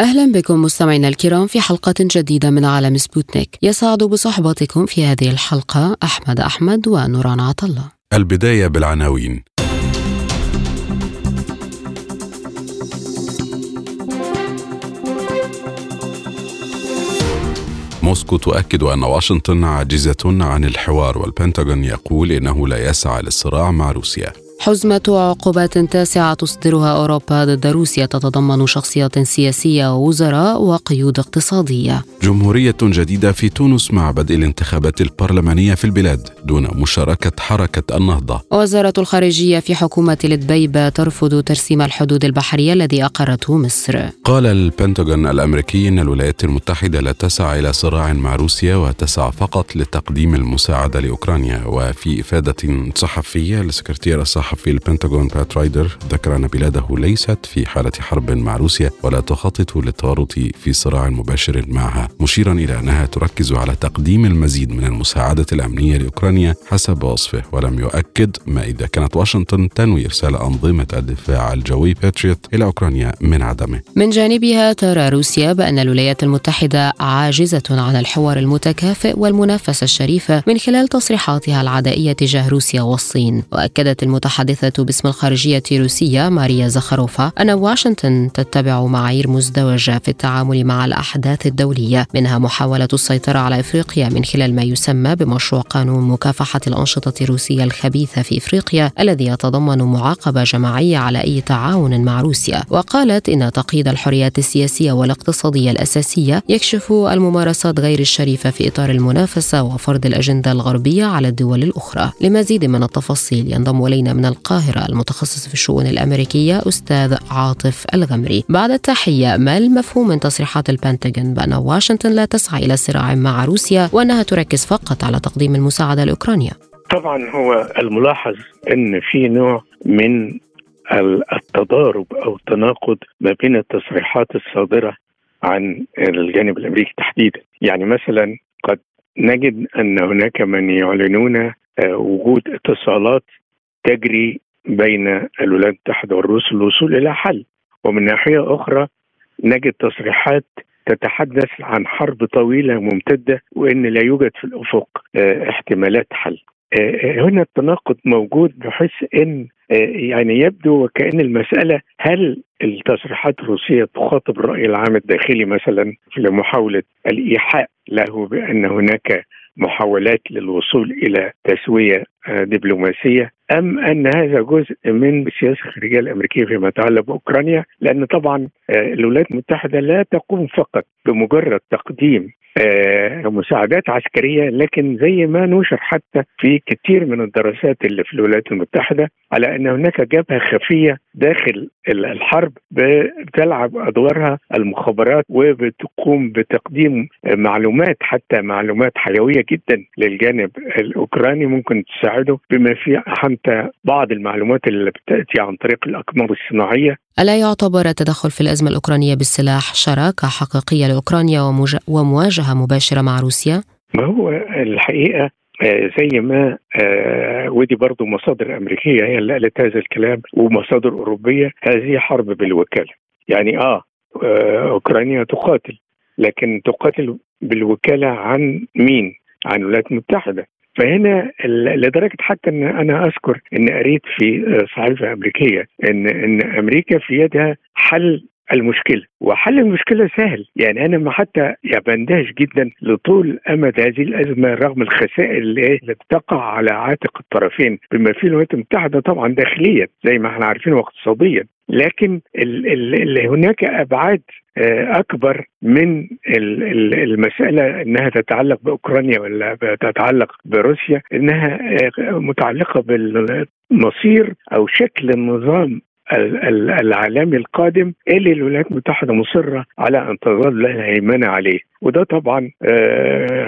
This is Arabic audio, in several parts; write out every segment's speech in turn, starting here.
أهلا بكم مستمعينا الكرام في حلقة جديدة من عالم سبوتنيك. يسعد بصحبتكم في هذه الحلقة أحمد أحمد ونوران عطلة البداية بالعناوين. موسكو تؤكد أن واشنطن عاجزة عن الحوار والبنتاغون يقول إنه لا يسعى للصراع مع روسيا. حزمة عقوبات تاسعة تصدرها أوروبا ضد روسيا تتضمن شخصيات سياسية ووزراء وقيود اقتصادية. جمهورية جديدة في تونس مع بدء الانتخابات البرلمانية في البلاد دون مشاركة حركة النهضة. وزارة الخارجية في حكومة الدبيبة ترفض ترسيم الحدود البحرية الذي أقرته مصر. قال البنتاغون الأمريكي أن الولايات المتحدة لا تسعى إلى صراع مع روسيا وتسعى فقط لتقديم المساعدة لأوكرانيا. وفي إفادة صحفية لسكرتير الصحفي في البنتاغون بات رايدر ذكر أن بلاده ليست في حالة حرب مع روسيا ولا تخطط للتورط في صراع مباشر معها مشيرا إلى أنها تركز على تقديم المزيد من المساعدة الأمنية لأوكرانيا حسب وصفه ولم يؤكد ما إذا كانت واشنطن تنوي إرسال أنظمة الدفاع الجوي باتريوت إلى أوكرانيا من عدمه. من جانبها ترى روسيا بأن الولايات المتحدة عاجزة عن الحوار المتكافئ والمنافسة الشريفة من خلال تصريحاتها العدائية تجاه روسيا والصين وأكدت المتحدثة باسم الخارجية الروسية ماريا زخروفا أن واشنطن تتبع معايير مزدوجة في التعامل مع الأحداث الدولية منها محاولة السيطرة على إفريقيا من خلال ما يسمى بمشروع قانون مكافحة الأنشطة الروسية الخبيثة في إفريقيا الذي يتضمن معاقبة جماعية على أي تعاون مع روسيا. وقالت إن تقييد الحريات السياسية والاقتصادية الأساسية يكشف الممارسات غير الشريفة في إطار المنافسة وفرض الأجندة الغربية على الدول الأخرى. لمزيد من التفاصيل ينضم إلينا من القاهرة المتخصص في الشؤون الأمريكية أستاذ عاطف الغمري. بعد التحية ما المفهوم من تصريحات البنتاغون بأن واشنطن لا تسعى إلى صراع مع روسيا وأنها تركز فقط على تقديم المساعدة لأوكرانيا؟ طبعا هو الملاحظ إن في نوع من التضارب أو التناقض ما بين التصريحات الصادرة عن الجانب الأمريكي تحديدا. يعني مثلا قد نجد أن هناك من يعلنون وجود اتصالات تجري بين الولايات المتحدة والروس للوصول إلى حل. ومن ناحية أخرى نجد تصريحات تتحدث عن حرب طويلة ممتدة وإن لا يوجد في الأفق احتمالات حل. هنا التناقض موجود بحيث إن يعني يبدو وكأن المسألة هل التصريحات الروسية تخاطب الرأي العام الداخلي مثلا في محاولة الإيحاء له بأن هناك محاولات للوصول إلى تسوية دبلوماسية؟ أم أن هذا جزء من السياسة الخارجية الأمريكية فيما يتعلق بأوكرانيا؟ لأن طبعا الولايات المتحدة لا تقوم فقط بمجرد تقديم مساعدات عسكرية لكن زي ما نشر حتى في كثير من الدراسات اللي في الولايات المتحدة على إن هناك جبهة خفية داخل الحرب بتلعب أدوارها المخابرات وبتقوم بتقديم معلومات حتى معلومات حيوية جدا للجانب الأوكراني ممكن تساعده بما في حتى بعض المعلومات اللي بتأتي عن طريق الأقمار الصناعية. ألا يعتبر التدخل في الأزمة الأوكرانية بالسلاح شراكة حقيقية لأوكرانيا ومواجهة مباشرة مع روسيا؟ ما هو الحقيقة زي ما ودي برضو مصادر أمريكية هي اللي قالت هذا الكلام ومصادر أوروبية هذه حرب بالوكالة يعني آه أوكرانيا تقاتل لكن تقاتل بالوكالة عن مين؟ عن الولايات المتحدة فهنا لدرجة حتى إن أنا أذكر إن قريت في صحيفة أمريكية إن إن أمريكا في يدها حل المشكلة وحل المشكلة سهل. يعني أنا ما حتى بندهش جدا لطول أمد هذه الأزمة رغم الخسائر اللي بتقع على عاتق الطرفين بما فيه الولايات المتحدة طبعا داخليا زي ما إحنا عارفين واقتصاديا لكن اللي هناك أبعاد أكبر من المسألة إنها تتعلق بأوكرانيا ولا تتعلق بروسيا إنها متعلقة بالمصير أو شكل النظام العالمي القادم اللي الولايات المتحدة مصرة على أن تظل لها هيمنه عليه وده طبعا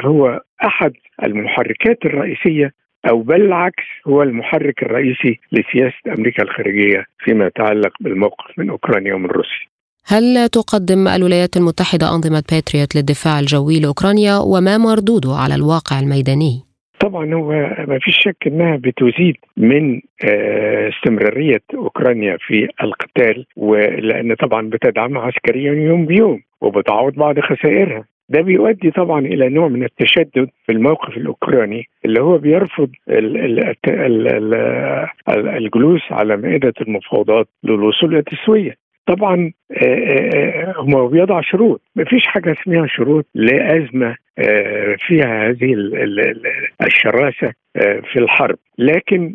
هو أحد المحركات الرئيسية أو بل العكس هو المحرك الرئيسي لسياسة أمريكا الخارجية فيما يتعلق بالموقف من أوكرانيا ومن روسيا. هل تقدم الولايات المتحدة أنظمة باتريوت للدفاع الجوي لأوكرانيا وما مردوده على الواقع الميداني؟ طبعا هو ما فيش شك إنها بتزيد من آه، استمرارية أوكرانيا في القتال ولأن طبعا بتدعمها عسكريا يوم بيوم وبتعوض بعض خسائرها ده بيؤدي طبعا إلى نوع من التشدد في الموقف الأوكراني اللي هو بيرفض الجلوس على مائدة المفاوضات للوصول إلى تسويه طبعا آه، آه، هم بيضع شروط. ما فيش حاجة اسمها شروط لازمه آه، فيها هذه الشراسة في الحرب. لكن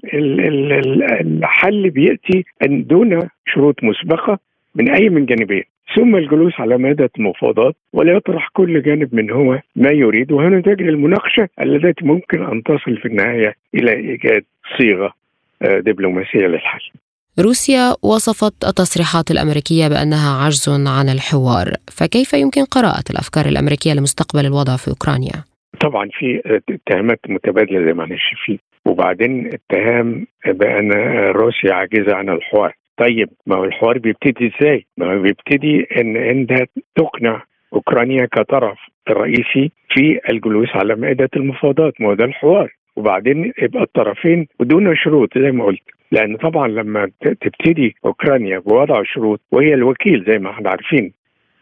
الحل بيأتي دون شروط مسبقة من أي من جانبين. ثم الجلوس على مائدة المفاوضات ولا يطرح كل جانب من هو ما يريد. وهنا تجري المناقشة التي ممكن أن تصل في النهاية إلى إيجاد صيغة دبلوماسية للحل. روسيا وصفت التصريحات الأمريكية بأنها عجز عن الحوار، فكيف يمكن قراءة الأفكار الأمريكية لمستقبل الوضع في أوكرانيا؟ طبعا في اتهامات متبادلة زي ما شايفين، وبعدين اتهام بأن روسيا عاجزة عن الحوار، طيب ما هو الحوار بيبتدي إزاي؟ ما هو بيبتدي إن انت تقنع أوكرانيا كطرف رئيسي في الجلوس على مائدة المفاوضات، ما هو ده الحوار، وبعدين يبقى الطرفين بدون شروط زي ما قلت. لأن طبعا لما تبتدي أوكرانيا بوضع شروط وهي الوكيل زي ما إحنا عارفين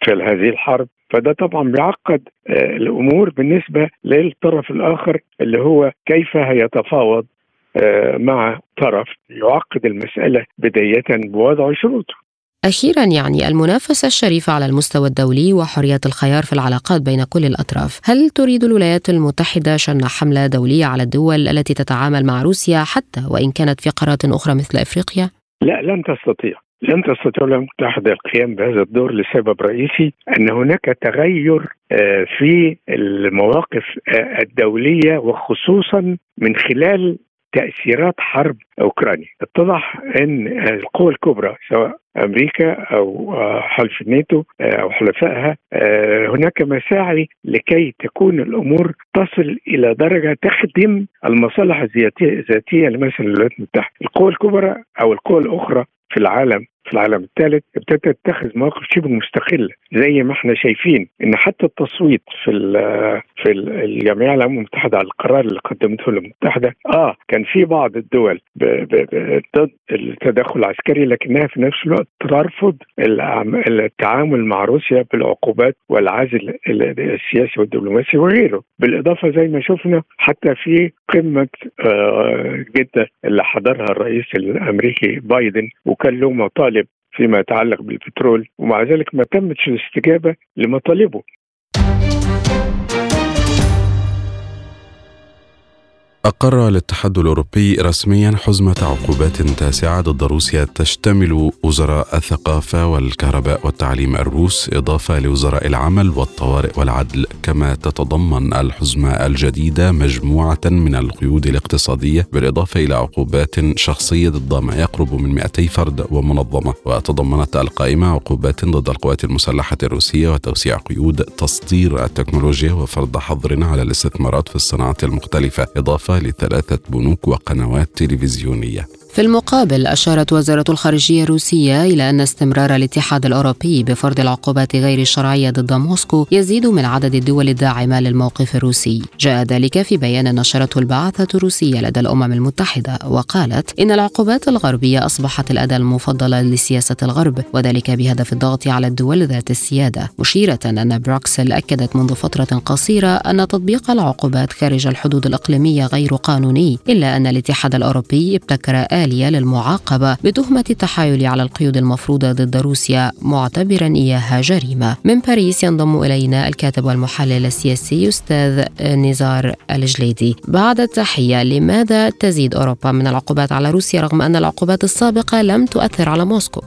في هذه الحرب فده طبعا بيعقد آه، الأمور بالنسبة للطرف الآخر اللي هو كيف هيتفاوض آه، مع طرف يعقد المسألة بداية بوضع شروط أخيرا يعني المنافسة الشريفة على المستوى الدولي وحرية الخيار في العلاقات بين كل الأطراف. هل تريد الولايات المتحدة شن حملة دولية على الدول التي تتعامل مع روسيا حتى وإن كانت في قارات أخرى مثل أفريقيا؟ لا لن تستطيع. لن تستطيع. الولايات المتحدة القيام بهذا الدور لسبب رئيسي أن هناك تغير آه، في المواقف آه، الدولية وخصوصا من خلال تأثيرات حرب أوكرانيا. اتضح إن القوى الكبرى سواء أمريكا أو حلف الناتو أو حلفائها هناك مساعي لكي تكون الأمور تصل إلى درجة تخدم المصالح الذاتية لمثلا الولايات المتحدة. القوى الكبرى أو القوى الأخرى في العالم في العالم الثالث ابتدت تتخذ مواقف شبه مستقلة زي ما إحنا شايفين إن حتى التصويت في في الجمعية العامه المتحدة على القرار اللي قدمته الامم المتحدة آه كان في بعض الدول ضد التدخل العسكري لكنها في نفس الوقت ترفض التعامل مع روسيا بالعقوبات والعزل السياسي والدبلوماسي وغيره. بالإضافة زي ما شفنا حتى في قمة آه جدة اللي حضرها الرئيس الأمريكي بايدن وكان له مطالب فيما يتعلق بالبترول ومع ذلك ما تمتش الاستجابة لمطالبه. أقر الاتحاد الأوروبي رسميا حزمة عقوبات تاسعة ضد روسيا تشتمل وزراء الثقافة والكهرباء والتعليم الروس إضافة لوزراء العمل والطوارئ والعدل. كما تتضمن الحزمة الجديدة مجموعة من القيود الاقتصادية بالإضافة إلى عقوبات شخصية ضد ما يقرب من 200 فرد ومنظمة. وتضمنت القائمة عقوبات ضد القوات المسلحة الروسية وتوسيع قيود تصدير التكنولوجيا وفرض حظر على الاستثمارات في الصناعات المختلفة إضافة لثلاثة بنوك وقنوات تلفزيونية. في المقابل أشارت وزارة الخارجية الروسية إلى أن استمرار الاتحاد الأوروبي بفرض العقوبات غير الشرعية ضد موسكو يزيد من عدد الدول الداعمة للموقف الروسي. جاء ذلك في بيان نشرته البعثة الروسية لدى الأمم المتحدة وقالت إن العقوبات الغربية أصبحت الأداة المفضلة لسياسة الغرب وذلك بهدف الضغط على الدول ذات السيادة. مشيرة أن بروكسل أكدت منذ فترة قصيرة أن تطبيق العقوبات خارج الحدود الإقليمية غير قانوني إلا أن الاتحاد الأوروبي ابتكر التالية للمعاقبة بتهمة التحايل على القيود المفروضة ضد روسيا معتبرا إياها جريمة من باريس ينضم إلينا الكاتب والمحلل السياسي أستاذ نزار الجليدي بعد التحية لماذا تزيد أوروبا من العقوبات على روسيا رغم أن العقوبات السابقة لم تؤثر على موسكو؟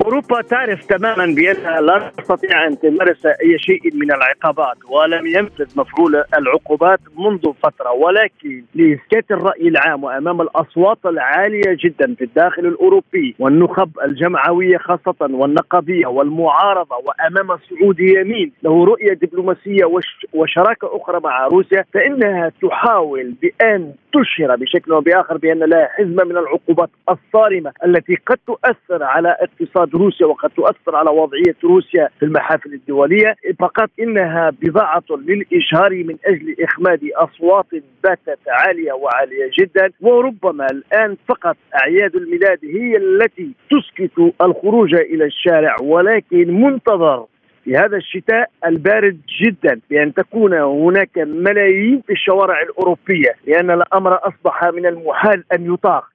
أوروبا تعرف تماما بأنها لا تستطيع أن تمارس أي شيء من العقابات ولم ينفذ مفعول العقوبات منذ فترة ولكن لإسكات الرأي العام وأمام الأصوات العالية جدا في الداخل الأوروبي والنخب الجمعوية خاصة والنقابية والمعارضة وأمام صعود يمين له رؤية دبلوماسية وشراكة أخرى مع روسيا فإنها تحاول بأن تشهر بشكل أو بآخر بأن لها حزمه من العقوبات الصارمة التي قد تؤثر على اقتصاد روسيا وقد تؤثر على وضعية روسيا في المحافل الدولية فقط إنها بضاعة للإشهار من أجل إخماد أصوات باتت عالية وعالية جدا وربما الآن فقط أعياد الميلاد هي التي تسكت الخروج إلى الشارع ولكن منتظر في هذا الشتاء البارد جدا بأن تكون هناك ملايين في الشوارع الأوروبية لأن الأمر أصبح من المحال أن يطاق.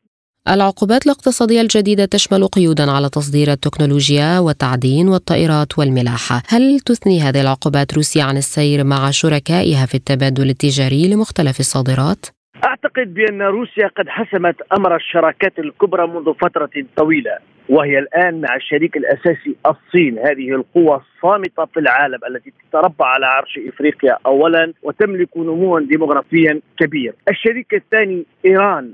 العقوبات الاقتصادية الجديدة تشمل قيودا على تصدير التكنولوجيا والتعدين والطائرات والملاحة هل تثني هذه العقوبات روسيا عن السير مع شركائها في التبادل التجاري لمختلف الصادرات؟ أعتقد بأن روسيا قد حسمت أمر الشراكات الكبرى منذ فترة طويلة وهي الآن مع الشريك الأساسي الصين هذه القوة الصامتة في العالم التي تتربع على عرش إفريقيا اولا وتملك نموا ديموغرافيا كبير. الشريك الثاني إيران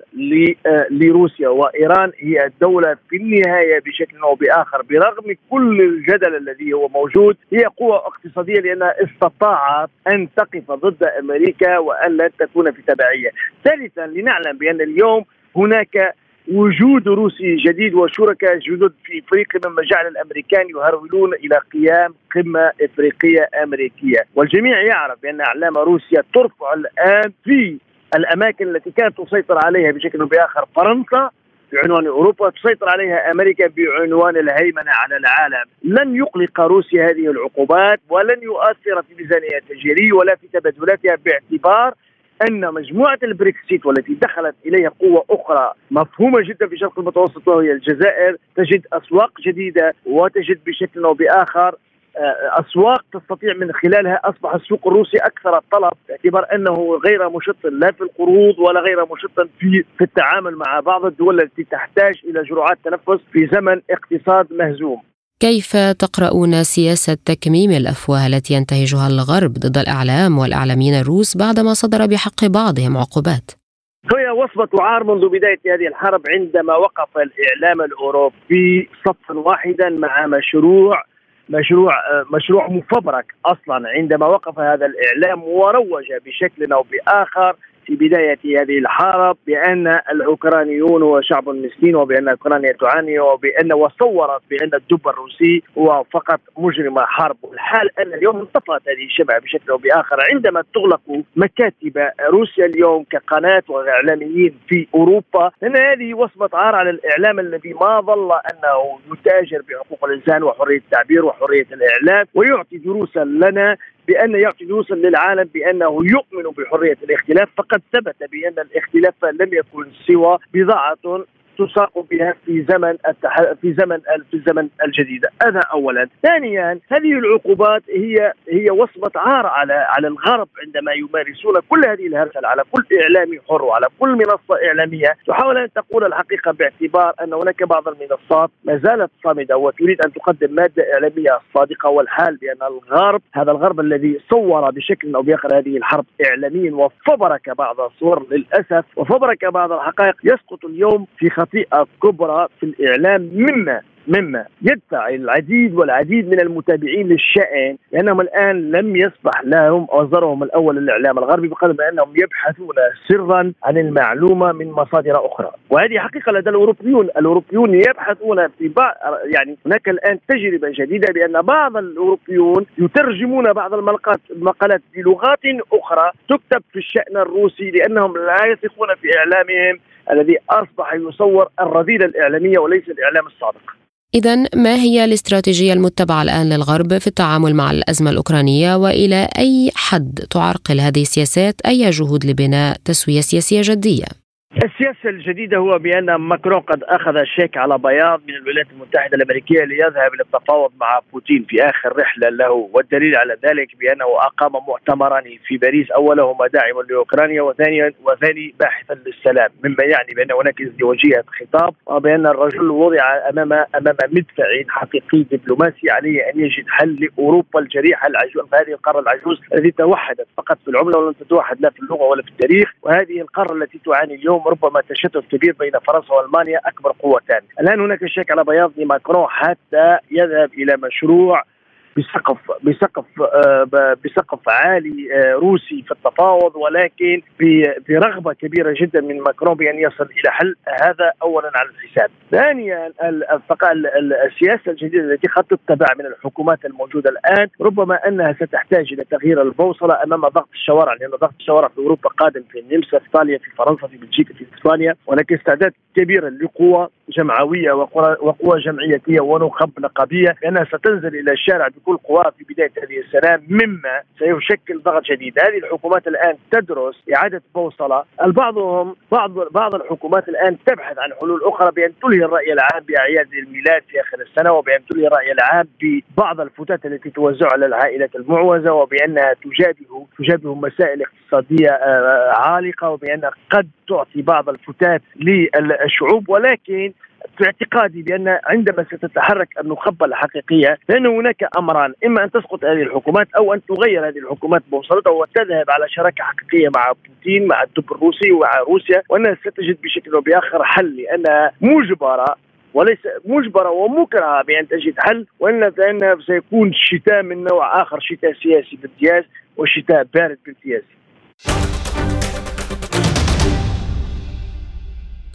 آه، لروسيا وإيران هي الدولة في النهاية بشكل أو بآخر برغم كل الجدل الذي هو موجود هي قوة اقتصادية لأنها استطاعت أن تقف ضد أمريكا وأن لا تكون في تبعية. ثالثا لنعلم بأن اليوم هناك وجود روسي جديد وشركاء جدد في افريقيا مما جعل الامريكان يهرولون إلى قيام قمة افريقية امريكية، والجميع يعرف بأن إعلام روسيا ترفع الآن في الأماكن التي كانت تسيطر عليها بشكل أو بآخر فرنسا بعنوان أوروبا تسيطر عليها أمريكا بعنوان الهيمنة على العالم، لن يقلق روسيا هذه العقوبات ولن يؤثر في ميزانية التجارية ولا في تبادلاتها باعتبار أن مجموعة البريكسيت والتي دخلت إليها قوة أخرى مفهومة جدا في الشرق المتوسط وهي الجزائر تجد أسواق جديدة وتجد بشكل أو بآخر آه، أسواق تستطيع من خلالها أصبح السوق الروسي أكثر طلب باعتبار أنه غير مشط لا في القروض ولا غير مشط في في التعامل مع بعض الدول التي تحتاج إلى جرعات تنفس في زمن اقتصاد مهزوم. كيف تقرؤون سياسة تكميم الأفواه التي ينتهجها الغرب ضد الإعلام والإعلاميين الروس بعدما صدر بحق بعضهم عقوبات؟ هي وصمة عار منذ بداية هذه الحرب عندما وقف الإعلام الأوروبي صفا واحدا مع مشروع مشروع مشروع مفبرك أصلا عندما وقف هذا الإعلام وروج بشكل أو بآخر في بداية هذه الحرب بأن الأوكرانيون هو شعب مسكين وبأن أوكرانيا تعاني وبأن وصورت بأن الدب الروسي هو فقط مجرم حرب. والحال أن اليوم انطفأت هذه الشبهة بشكل أو بآخر عندما تغلق مكاتب روسيا اليوم كقناة وإعلاميين في أوروبا لأن هذه وصمة عار على الإعلام الذي ما ظل أنه يتاجر بحقوق الإنسان وحرية التعبير وحرية الإعلام ويعطي دروسا لنا بأن يعطي دروسا للعالم بأنه يؤمن بحرية الاختلاف فقد ثبت بأن الاختلاف لم يكن سوى بضاعة تساق بها في زمن التح... في زمن في الزمن الجديد. هذا اولا. ثانيا هذه العقوبات هي هي وصمة عار على على الغرب عندما يمارسون كل هذه الهرجلة على كل اعلامي حر وعلى كل منصة إعلامية. تحاول أن تقول الحقيقة باعتبار أن هناك بعض المنصات ما زالت صامدة وتريد أن تقدم مادة إعلامية صادقة والحال بأن الغرب هذا الغرب الذي صور بشكل أو بآخر هذه الحرب اعلاميا وفبرك بعض الصور للأسف وفبرك بعض الحقائق. يسقط اليوم في خطيئه كبرى في الإعلام مما مما يدفع العديد والعديد من المتابعين للشأن لأنهم الآن لم يصبح لهم مصدرهم الأول الإعلام الغربي بقدر ما أنهم يبحثون سرا عن المعلومة من مصادر أخرى. وهذه حقيقة لدى الأوروبيون. الأوروبيون يبحثون في بعض يعني هناك الآن تجربة جديدة بأن بعض الأوروبيون يترجمون بعض المقالات المقالات بلغات أخرى تكتب في الشأن الروسي لأنهم لا يثقون في إعلامهم. الذي أصبح يصور الرذيلة الإعلامية وليس الإعلام الصادق. إذا ما هي الاستراتيجية المتبعة الآن للغرب في التعامل مع الأزمة الأوكرانية وإلى أي حد تعرقل هذه السياسات أي جهود لبناء تسوية سياسية جدية؟ السياسة الجديدة هو بأن ماكرون قد أخذ شيك على بياض من الولايات المتحدة الأمريكية ليذهب للتفاوض مع بوتين في آخر رحلة له والدليل على ذلك بأنه أقام مؤتمرا في باريس أولهما داعما لأوكرانيا وثانيا وثاني باحثا للسلام مما يعني بأن هناك ازدواجية خطاب وبأن الرجل وضع أمام أمام مدفع حقيقي دبلوماسي عليه أن يجد حل لأوروبا الجريحة العجوز هذه القارة العجوز التي توحدت فقط في العملة ولم تتوحد لا في اللغة ولا في التاريخ وهذه القارة التي تعاني اليوم ربما تشتت كبير بين فرنسا وألمانيا أكبر قوتان، الآن هناك شك على بياض لماكرون حتى يذهب إلى مشروع بسقف بسقف آه، بسقف عالي آه، روسي في التفاوض ولكن برغبه كبيرة جدا من ماكرون بأن يصل إلى حل هذا اولا على الحساب. ثانيا السياسة الجديدة التي قد تتبع من الحكومات الموجودة الآن ربما أنها ستحتاج إلى تغيير البوصلة أمام ضغط الشوارع لأن ضغط الشوارع في أوروبا قادم في النمسا في إيطاليا في فرنسا في بلجيكا في إسبانيا هناك استعداد كبير لقوى جمعوية وقوى جمعيتية ونخب نقابية لأنها ستنزل إلى الشارع بكل قواها في بداية هذه السنة مما سيشكل ضغط جديد، هذه الحكومات الآن تدرس إعادة بوصله، البعضهم بعض بعض الحكومات الآن تبحث عن حلول أخرى بأن تلهي الرأي العام بأعياد الميلاد في آخر السنة وبأن تلهي الرأي العام ببعض الفتات التي توزع على العائلات المعوزة وبأنها تجابه تجابه مسائل اقتصادية آه، عالقة وبانها قد تعطي بعض الفتات للشعوب. ولكن في اعتقادي بأن عندما ستتحرك النخبة الحقيقية فان هناك أمران إما أن تسقط هذه الحكومات أو أن تغير هذه الحكومات بوصلتها وتذهب على شراكة حقيقية مع بوتين مع الدب الروسي ومع روسيا وأنها ستجد بشكل أو بآخر حل لأنها مجبره وليس مجبره ومكرهه بأن تجد حل والا فانها سيكون شتاء من نوع آخر شتاء سياسي بامتياز وشتاء بارد بامتياز.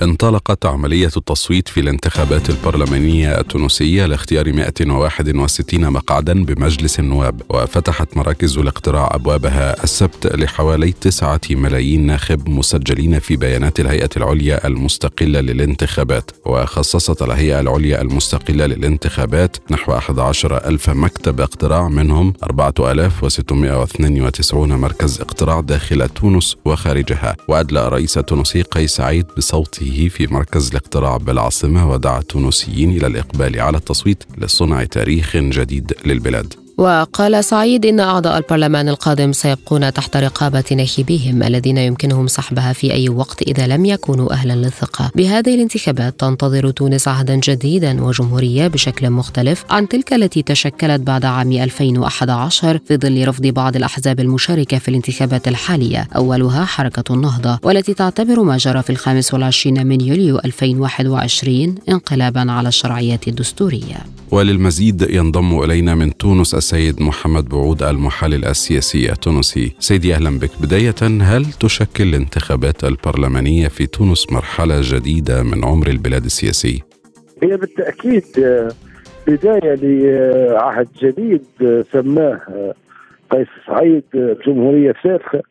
انطلقت عملية التصويت في الانتخابات البرلمانية التونسية لاختيار 161 مقعدا بمجلس النواب وفتحت مراكز الاقتراع أبوابها السبت لحوالي 9 ملايين ناخب مسجلين في بيانات الهيئة العليا المستقلة للانتخابات. وخصصت الهيئة العليا المستقلة للانتخابات نحو 11 ألف مكتب اقتراع منهم 4692 مركز اقتراع داخل تونس وخارجها. وأدلى الرئيس التونسي قيس سعيد بصوته رئيسه في مركز الاقتراع بالعاصمة ودعا التونسيين إلى الإقبال على التصويت لصنع تاريخ جديد للبلاد. وقال سعيد إن أعضاء البرلمان القادم سيبقون تحت رقابة ناخبيهم الذين يمكنهم سحبها في أي وقت إذا لم يكونوا أهلا للثقة. بهذه الانتخابات تنتظر تونس عهدا جديدا وجمهورية بشكل مختلف عن تلك التي تشكلت بعد عام 2011 في ظل رفض بعض الأحزاب المشاركة في الانتخابات الحالية أولها حركة النهضة والتي تعتبر ما جرى في الخامس والعشرين من يوليو 2021 انقلابا على الشرعيات الدستورية. وللمزيد ينضم إلينا من تونس السيد محمد بعود المحلل السياسي التونسي. سيدي أهلا بك. بداية هل تشكل الانتخابات البرلمانية في تونس مرحلة جديدة من عمر البلاد السياسي؟ هي بالتأكيد بداية لعهد جديد سماه قيس سعيد الجمهورية الثالثة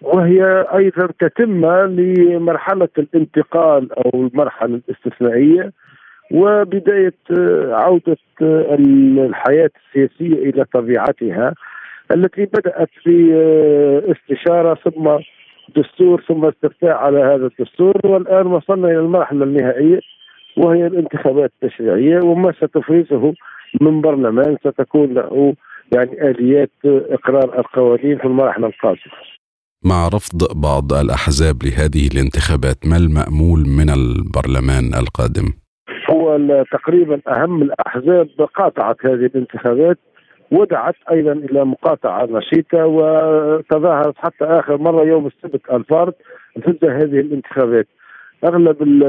وهي أيضا تتمة لمرحلة الانتقال أو المرحلة الاستثنائية. وبداية آه، عودة آه، الحياة السياسية إلى طبيعتها التي بدأت في آه، استشارة ثم دستور ثم استفتاء على هذا الدستور والآن وصلنا إلى المرحلة النهائية وهي الانتخابات التشريعية وما ستفرزه من برلمان ستكون له يعني آليات إقرار القوانين في المرحله القادمة. مع رفض بعض الأحزاب لهذه الانتخابات ما المأمول من البرلمان القادم؟ هو تقريبا أهم الأحزاب قاطعت هذه الانتخابات ودعت أيضا إلى مقاطعة نشيطة وتظاهرت حتى آخر مرة يوم السبت الفارد ضد هذه الانتخابات. أغلب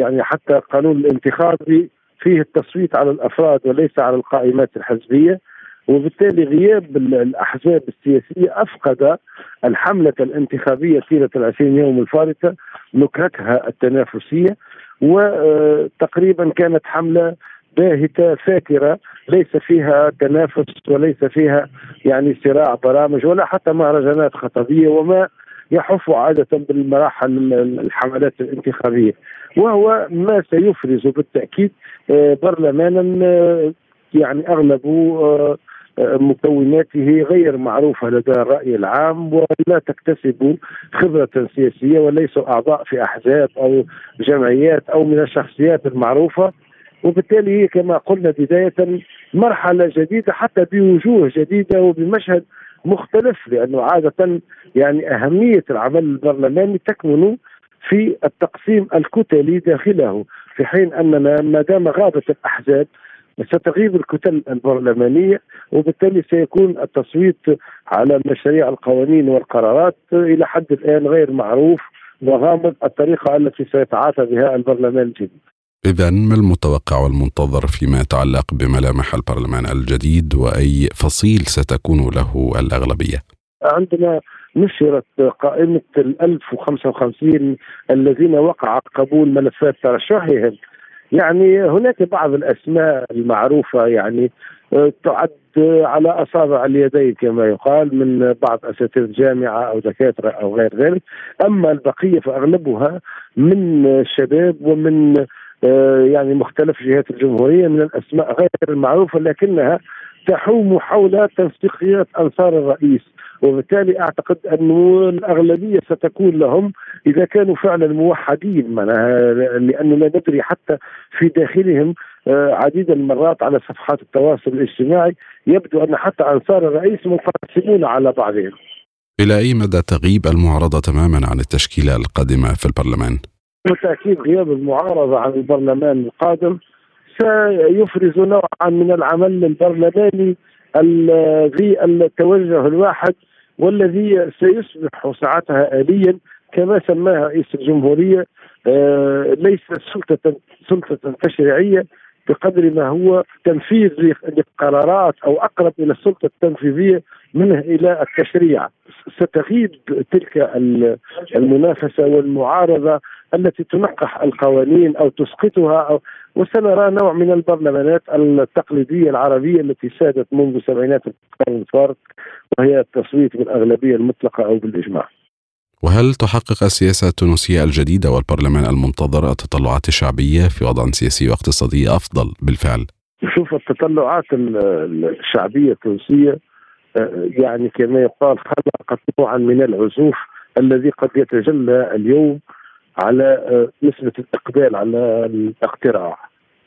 يعني حتى القانون الانتخابي فيه التصويت على الأفراد وليس على القائمات الحزبية وبالتالي غياب الأحزاب السياسية أفقد الحملة الانتخابية طيلة العشرين يوم الفارطة نكهتها التنافسية. وتقريبا كانت حملة باهتة فاكره ليس فيها تنافس وليس فيها يعني صراع برامج ولا حتى مهرجانات خطبيه وما يحف عادة بالمراحل الحملات الانتخابية. وهو ما سيفرز بالتأكيد آه، برلمانا آه، يعني أغلبه آه، مكوناته غير معروفة لدى الرأي العام ولا تكتسب خبرة سياسية وليسوا أعضاء في أحزاب أو جمعيات أو من الشخصيات المعروفة. وبالتالي هي كما قلنا بداية مرحلة جديدة حتى بوجوه جديدة وبمشهد مختلف لأنه عادة يعني أهمية العمل البرلماني تكمن في التقسيم الكتلي داخله في حين أننا ما دام غابت الأحزاب ستغيب الكتل البرلمانية وبالتالي سيكون التصويت على مشاريع القوانين والقرارات إلى حد الآن غير معروف وغامض الطريقة التي سيتعاطى بها البرلمان الجديد إذا ما المتوقع والمنتظر فيما يتعلق بملامح البرلمان الجديد وأي فصيل ستكون له الأغلبية؟ عندنا نشرت قائمة ال 1055 الذين وقع قبول ملفات ترشحهم يعني هناك بعض الأسماء المعروفة يعني آه، تعد على أصابع اليدين كما يقال من بعض أساتذة الجامعة أو دكاترة أو غير ذلك، أما البقية فأغلبها من الشباب ومن آه، يعني مختلف جهات الجمهورية من الأسماء غير المعروفة لكنها تحوم حول تنسيقيات أنصار الرئيس وبالتالي أعتقد أنه الأغلبية ستكون لهم إذا كانوا فعلا موحدين معناها لاننا ندري حتى في داخلهم آه، عديد المرات على صفحات التواصل الاجتماعي يبدو أن حتى أنصار الرئيس منقسمون على بعضهم. إلى أي مدى تغيب المعارضة تماما عن التشكيلة القادمة في البرلمان؟ بالتأكيد غياب المعارضة عن البرلمان القادم سيفرز نوعا من العمل البرلماني ذي التوجه الواحد والذي سيصبح ساعتها آليا كما سماها رئيس الجمهورية آه، ليس سلطة سلطة تشريعية بقدر ما هو تنفيذ لقرارات أو أقرب إلى السلطة التنفيذية منه إلى التشريع. ستغيب تلك المنافسة والمعارضة التي تنقح القوانين أو تسقطها أو وسنرى نوع من البرلمانات التقليدية العربية التي سادت منذ سبعينات القرن الفارق وهي التصويت بالأغلبية المطلقة أو بالإجماع وهل تحقق السياسة التونسية الجديدة والبرلمان المنتظر التطلعات الشعبية في وضع سياسي واقتصادي أفضل بالفعل؟ شوف التطلعات الشعبية التونسية آه، يعني كما يقال خلقت نوعا من العزوف الذي قد يتجلى اليوم على آه، نسبة الإقبال على الاقتراع.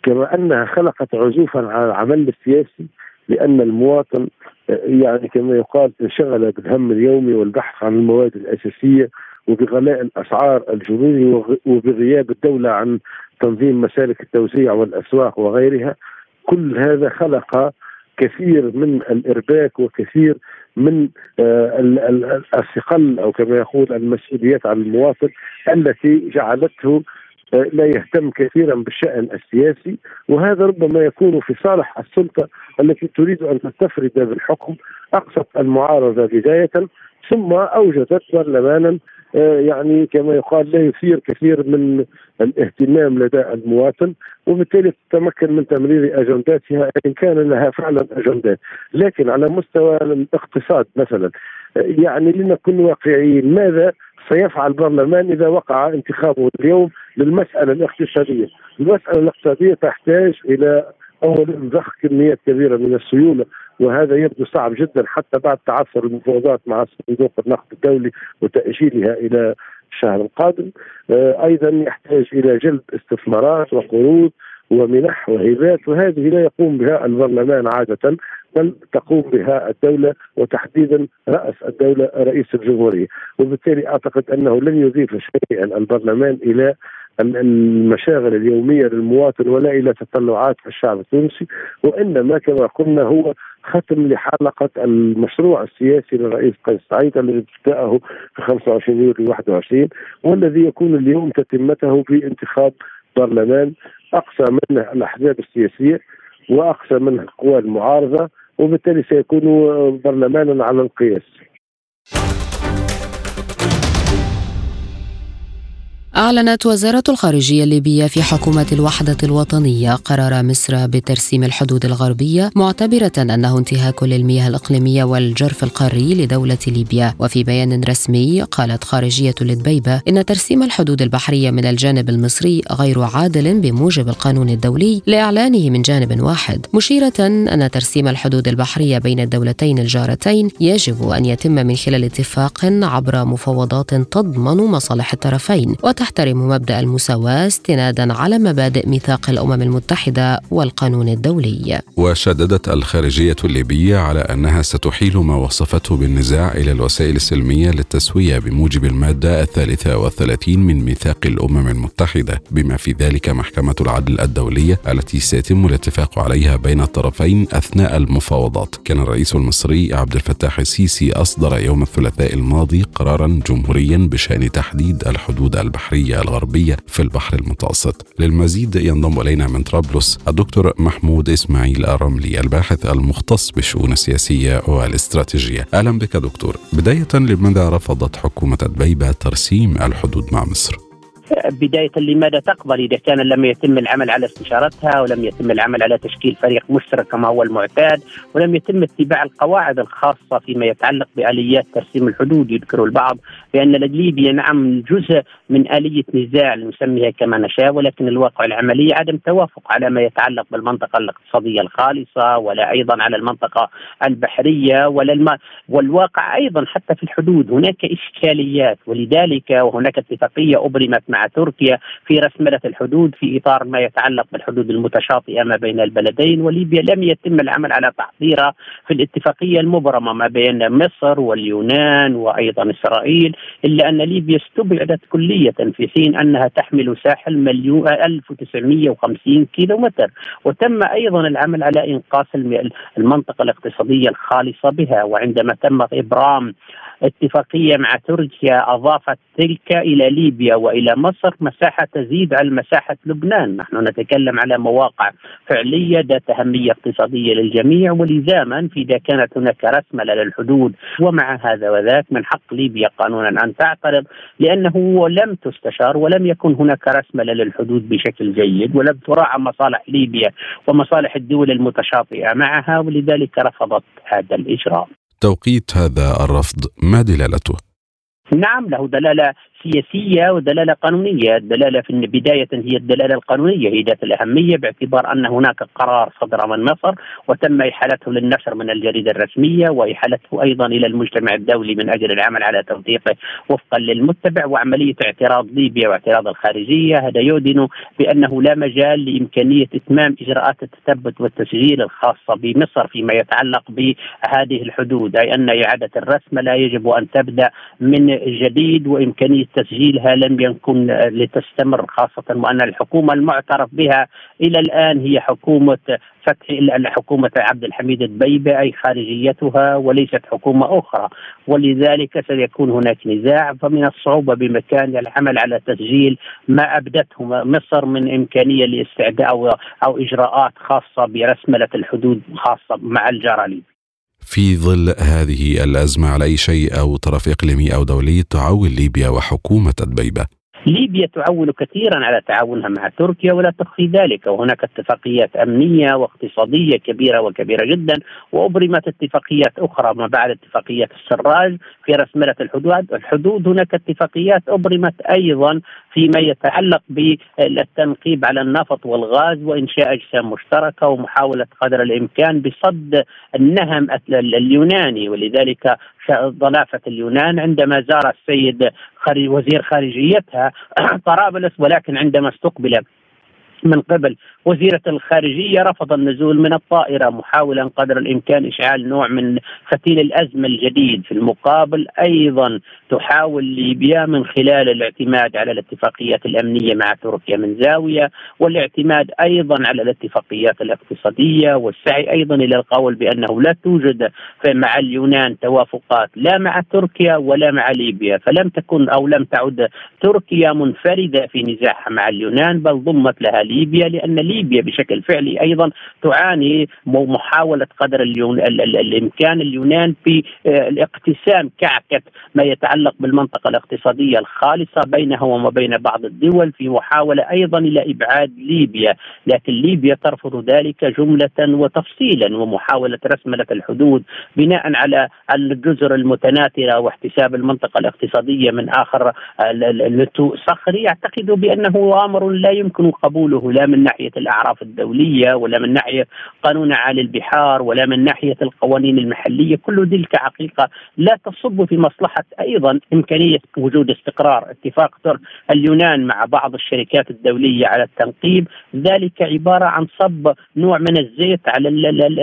كما أنها خلقت عزوفا على العمل السياسي لأن المواطن آه، يعني كما يقال انشغل بالهم اليومي والبحث عن المواد الأساسية وبغلاء الأسعار الجنوني وبغياب الدولة عن تنظيم مسالك التوزيع والأسواق وغيرها. كل هذا خلق كثير من الإرباك وكثير من آه، الثقل أو كما يقول المسؤوليات على المواطن التي جعلته آه، لا يهتم كثيرا بالشأن السياسي. وهذا ربما يكون في صالح السلطة التي تريد أن تستفرد بالحكم أقصت المعارضة بداية ثم أوجدت برلمانا يعني كما يقال لا يثير كثير من الاهتمام لدى المواطن وبالتالي تتمكن من تمرير أجنداتها إن كان لها فعلا اجندات، لكن على مستوى الاقتصاد مثلا آه، يعني لنكن واقعيين ماذا سيفعل البرلمان إذا وقع انتخابه اليوم للمسألة الاقتصادية، المسألة الاقتصادية تحتاج إلى اولا ضخ كميات كبيرة من السيولة وهذا يبدو صعب جدا حتى بعد تعثر المفاوضات مع صندوق النقد الدولي وتأجيلها إلى الشهر القادم. آه، أيضا يحتاج إلى جلب استثمارات وقروض ومنح وهبات وهذه لا يقوم بها البرلمان عادة بل تقوم بها الدولة وتحديدا رأس الدولة رئيس الجمهورية. وبالتالي أعتقد أنه لن يضيف شيئا البرلمان إلى المشاغل اليومية للمواطن ولا إلى تطلعات الشعب التونسي وإنما كما قلنا هو ختم لحلقة المشروع السياسي للرئيس قيس سعيد الذي ابتدأه في 25 يوليو 21 والذي يكون اليوم تتمته بانتخاب برلمان أقصى منه الأحزاب السياسية وأقصى منه قوى المعارضة وبالتالي سيكون برلمانا على القياس. أعلنت وزارة الخارجية الليبية في حكومة الوحدة الوطنية قرار مصر بترسيم الحدود الغربية معتبرة أنه انتهاك للمياه الإقليمية والجرف القاري لدولة ليبيا. وفي بيان رسمي قالت خارجية لدبيبة إن ترسيم الحدود البحرية من الجانب المصري غير عادل بموجب القانون الدولي لإعلانه من جانب واحد مشيرة أن ترسيم الحدود البحرية بين الدولتين الجارتين يجب أن يتم من خلال اتفاق عبر مفاوضات تضمن مصالح الطرفين تحترم مبدأ المساواة استنادا على مبادئ ميثاق الأمم المتحدة والقانون الدولي. وشددت الخارجية الليبية على أنها ستحيل ما وصفته بالنزاع إلى الوسائل السلمية للتسوية بموجب المادة الثالثة والثلاثين من ميثاق الأمم المتحدة بما في ذلك محكمة العدل الدولية التي سيتم الاتفاق عليها بين الطرفين أثناء المفاوضات. كان الرئيس المصري عبد الفتاح السيسي أصدر يوم الثلاثاء الماضي قرارا جمهوريا بشأن تحديد الحدود البحرية البحرية الغربية في البحر المتوسط. للمزيد ينضم إلينا من طرابلس الدكتور محمود إسماعيل الرملي الباحث المختص بالشؤون السياسية والاستراتيجية. أهلا بك دكتور. بداية لماذا رفضت حكومة دبيبة ترسيم الحدود مع مصر؟ بداية لماذا تقبل إذا كان لم يتم العمل على استشارتها ولم يتم العمل على تشكيل فريق مشترك كما هو المعتاد ولم يتم اتباع القواعد الخاصة فيما يتعلق بآليات ترسيم الحدود يذكر البعض بأن ليبيا نعم جزء من آلية نزاع نسميها كما نشاء ولكن الواقع العملي عدم توافق على ما يتعلق بالمنطقة الاقتصادية الخالصة ولا أيضا على المنطقة البحرية ولا الم... والواقع أيضا حتى في الحدود هناك إشكاليات ولذلك وهناك اتفاقية أبرمت مع مع تركيا في رسملة الحدود في إطار ما يتعلق بالحدود المتشاطئة ما بين البلدين وليبيا لم يتم العمل على تحضيرها في الاتفاقية المبرمة ما بين مصر واليونان وأيضا إسرائيل إلا أن ليبيا استبعدت كلية في حين أنها تحمل ساحل مليون 1950 كيلومتر. وتم أيضا العمل على إنقاص المنطقة الاقتصادية الخالصة بها وعندما تم إبرام اتفاقية مع تركيا أضافت تلك إلى ليبيا وإلى مصر مساحة تزيد على مساحة لبنان، نحن نتكلم على مواقع فعلية ذات أهمية اقتصادية للجميع ولزاما في إذا كانت هناك رسمله للحدود ومع هذا وذاك من حق ليبيا قانونا أن تعترض لأنه لم تستشار ولم يكن هناك رسمله للحدود بشكل جيد ولم تراعى مصالح ليبيا ومصالح الدول المتشاطئة معها ولذلك رفضت هذا الإجراء. توقيت هذا الرفض ما دلالته؟ نعم له دلالة سياسية ودلالة قانونية، الدلالة في بداية هي الدلالة القانونية هي ذات الأهمية باعتبار أن هناك قرار صدر من مصر وتم إحالته للنشر من الجريدة الرسمية وإحالته أيضا إلى المجتمع الدولي من أجل العمل على توثيقه وفقا للمتبع وعملية اعتراض ليبيا واعتراض الخارجية. هذا يؤذن بأنه لا مجال لإمكانية إتمام إجراءات التثبت والتسجيل الخاصة بمصر فيما يتعلق بهذه الحدود أي أن إعادة الرسم لا يجب أن تبدأ من جديد وإمكانية تسجيلها لم يكن لتستمر خاصة وأن الحكومة المعترف بها إلى الآن هي حكومة فتح حكومة عبد الحميد الدبيبة أي خارجيتها وليست حكومة أخرى. ولذلك سيكون هناك نزاع فمن الصعوبة بمكان العمل على تسجيل ما أبدته مصر من إمكانية لاستعداء أو, إجراءات خاصة برسملة الحدود خاصة مع الجرى في ظل هذه الأزمة على أي شيء أو طرف إقليمي أو دولي تعول ليبيا وحكومة دبيبة ليبيا تعول كثيرا على تعاونها مع تركيا ولا تخفي ذلك. وهناك اتفاقيات أمنية واقتصادية كبيرة وكبيرة جدا وأبرمت اتفاقيات أخرى ما بعد اتفاقية السراج في رسمله الحدود. الحدود هناك اتفاقيات أبرمت أيضا فيما يتعلق بالتنقيب على النفط والغاز وإنشاء أجسام مشتركة ومحاولة قدر الإمكان بصد النهم اليوناني. ولذلك ضلافه اليونان عندما زار السيد وزير خارجيتها طرابلس ولكن عندما استقبل من قبل. وزيرة الخارجية رفض النزول من الطائرة محاولا قدر الإمكان إشعال نوع من فتيل الأزمة الجديد. في المقابل أيضا تحاول ليبيا من خلال الاعتماد على الاتفاقيات الأمنية مع تركيا من زاوية والاعتماد أيضا على الاتفاقيات الاقتصادية والسعي أيضا إلى القول بأنه لا توجد مع اليونان توافقات لا مع تركيا ولا مع ليبيا. فلم تكن أو لم تعد تركيا منفردة في نزاعها مع اليونان بل ضمت لها ليبيا لأن ليبيا بشكل فعلي أيضا تعاني محاولة قدر اليون الإمكان اليونان في آه، الاقتسام كعكة ما يتعلق بالمنطقة الاقتصادية الخالصة بينها وما بين بعض الدول في محاولة أيضا إلى إبعاد ليبيا، لكن ليبيا ترفض ذلك جملة وتفصيلا ومحاولة رسمله الحدود بناء على الجزر المتناثرة واحتساب المنطقة الاقتصادية من آخر صخري. يعتقد بأنه أمر لا يمكن قبوله. لا من ناحية الأعراف الدولية ولا من ناحية قانون عالي البحار ولا من ناحية القوانين المحلية، كل تلك حقيقه لا تصب في مصلحة أيضا إمكانية وجود استقرار. اتفاق اليونان مع بعض الشركات الدولية على التنقيب، ذلك عبارة عن صب نوع من الزيت على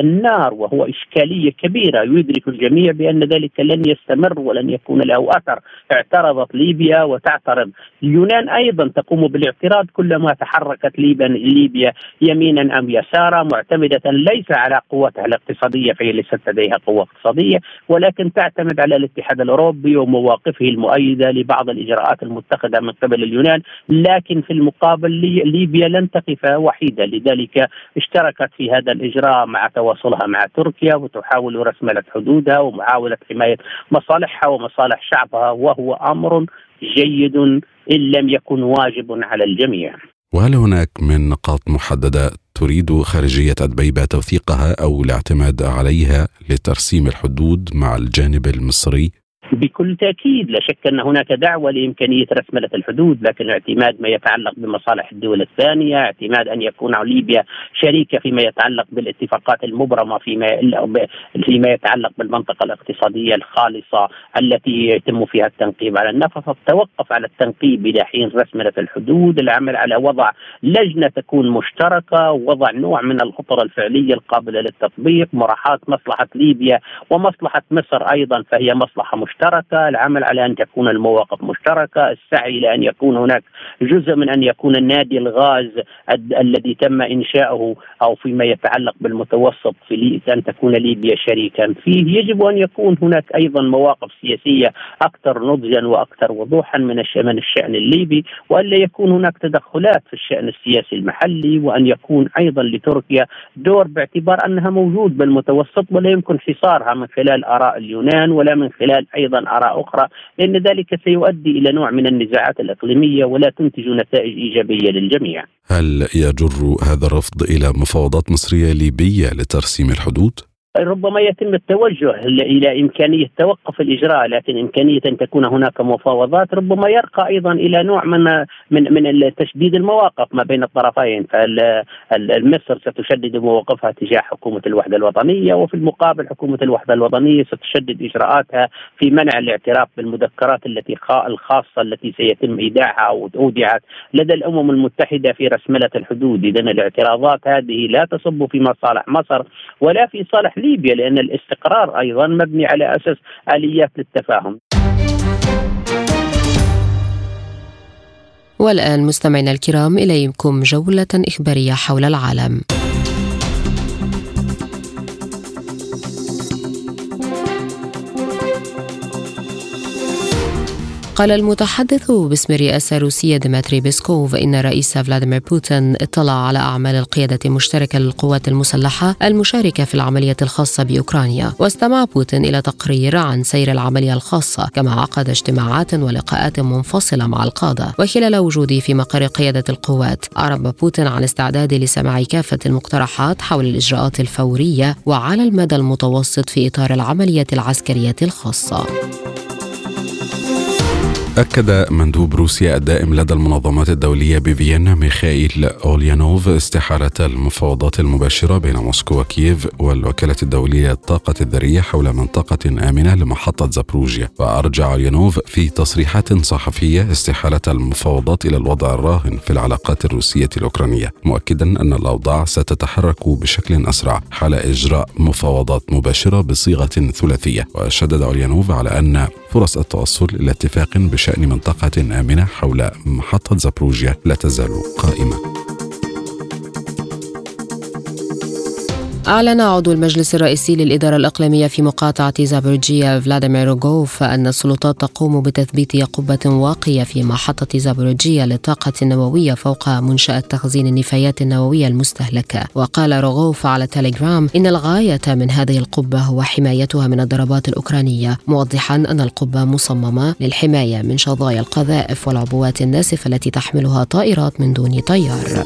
النار وهو إشكالية كبيرة. يدرك الجميع بأن ذلك لن يستمر ولن يكون له أثر، اعترضت ليبيا وتعترض. اليونان أيضا تقوم بالاعتراض كلما تحركت ليبيا يمينا أم يسارا. معتمدة ليس على قوتها الاقتصادية فهي ليست لديها قوة اقتصادية ولكن تعتمد على الاتحاد الأوروبي ومواقفه المؤيدة لبعض الإجراءات المتخذة من قبل اليونان. لكن في المقابل ليبيا لن تقف وحيدة. لذلك اشتركت في هذا الإجراء مع تواصلها مع تركيا وتحاول رسملة حدودها ومحاولة حماية مصالحها ومصالح شعبها وهو أمر جيد إن لم يكن واجب على الجميع. وهل هناك من نقاط محددة تريد خارجية ادبيبه توثيقها أو الاعتماد عليها لترسيم الحدود مع الجانب المصري؟ بكل تأكيد لا شك أن هناك دعوة لإمكانية رسمله الحدود لكن اعتماد ما يتعلق بمصالح الدول الثانية، اعتماد أن يكون ليبيا شريكة فيما يتعلق بالاتفاقات المبرمة فيما فيما يتعلق بالمنطقة الاقتصادية الخالصة التي يتم فيها التنقيب على النفط، فالتوقف على التنقيب إلى حين رسمله الحدود، العمل على وضع لجنة تكون مشتركة، وضع نوع من الخطر الفعليه القابله للتطبيق، مراعاه مصلحة ليبيا ومصلحة مصر أيضا فهي مصلحة مشتركة. مشتركة، العمل على أن تكون المواقف مشتركة، السعي إلى أن يكون هناك جزء من أن يكون النادي الغاز الذي تم إنشاؤه أو فيما يتعلق بالمتوسط في أن تكون ليبيا شريكا. فيه، يجب أن يكون هناك أيضا مواقف سياسية أكثر نضجا وأكثر وضوحا من من الشأن الليبي، وإلا يكون هناك تدخلات في الشأن السياسي المحلي، وأن يكون أيضا لتركيا دور باعتبار أنها موجود بالمتوسط ولا يمكن حصارها من خلال آراء اليونان ولا من خلال أيضا أيضا آراء أخرى لأن ذلك سيؤدي إلى نوع من النزاعات الإقليمية ولا تنتج نتائج إيجابية للجميع. هل يجر هذا الرفض إلى مفاوضات مصرية ليبية لترسيم الحدود؟ ربما يتم التوجه إلى إمكانية توقف الإجراء لكن إمكانية أن تكون هناك مفاوضات ربما يرقى أيضا إلى نوع من من من تشديد المواقف ما بين الطرفين. فمصر ستشدد مواقفها تجاه حكومة الوحدة الوطنية وفي المقابل حكومة الوحدة الوطنية ستشدد إجراءاتها في منع الاعتراف بالمذكرات التي الخاصة التي سيتم إيداعها أو أودعت لدى الأمم المتحدة في رسملة الحدود. اذا الاعتراضات هذه لا تصب في مصالح مصر ولا في صالح ليبيا لأن الاستقرار أيضا مبني على أساس آليات للتفاهم. والآن مستمعينا الكرام إليكم جولة إخبارية حول العالم. قال المتحدث باسم الرئاسة الروسية ديمتري بيسكوف إن الرئيس فلاديمير بوتين اطلع على أعمال القيادة المشتركة للقوات المسلحة المشاركة في العملية الخاصة بأوكرانيا. واستمع بوتين إلى تقرير عن سير العملية الخاصة كما عقد اجتماعات ولقاءات منفصلة مع القادة وخلال وجوده في مقر قيادة القوات. أعرب بوتين عن استعداده لسماع كافة المقترحات حول الإجراءات الفورية وعلى المدى المتوسط في إطار العملية العسكرية الخاصة. أكد مندوب روسيا الدائم لدى المنظمات الدولية بفيينا ميخائيل أوليانوف استحالة المفاوضات المباشرة بين موسكو وكييف والوكالة الدولية للطاقة الذرية حول منطقة آمنة لمحطة زابروجيا. وأرجع أوليانوف في تصريحات صحفية استحالة المفاوضات إلى الوضع الراهن في العلاقات الروسية الأوكرانية مؤكدا أن الأوضاع ستتحرك بشكل أسرع حال إجراء مفاوضات مباشرة بصيغة ثلاثية. وشدد أوليانوف على أن فرص التوصل إلى اتفاق بشأن منطقة آمنة حول محطة زابروجيا لا تزال قائمة. أعلن عضو المجلس الرئيسي للإدارة الإقليمية في مقاطعة زابورجيا فلاديمير روغوف أن السلطات تقوم بتثبيت قبة واقية في محطة زابورجيا للطاقة النووية فوق منشأة تخزين النفايات النووية المستهلكة. وقال روغوف على تيليجرام إن الغاية من هذه القبة هو حمايتها من الضربات الأوكرانية موضحا أن القبة مصممة للحماية من شظايا القذائف والعبوات الناسفة التي تحملها طائرات من دون طيار.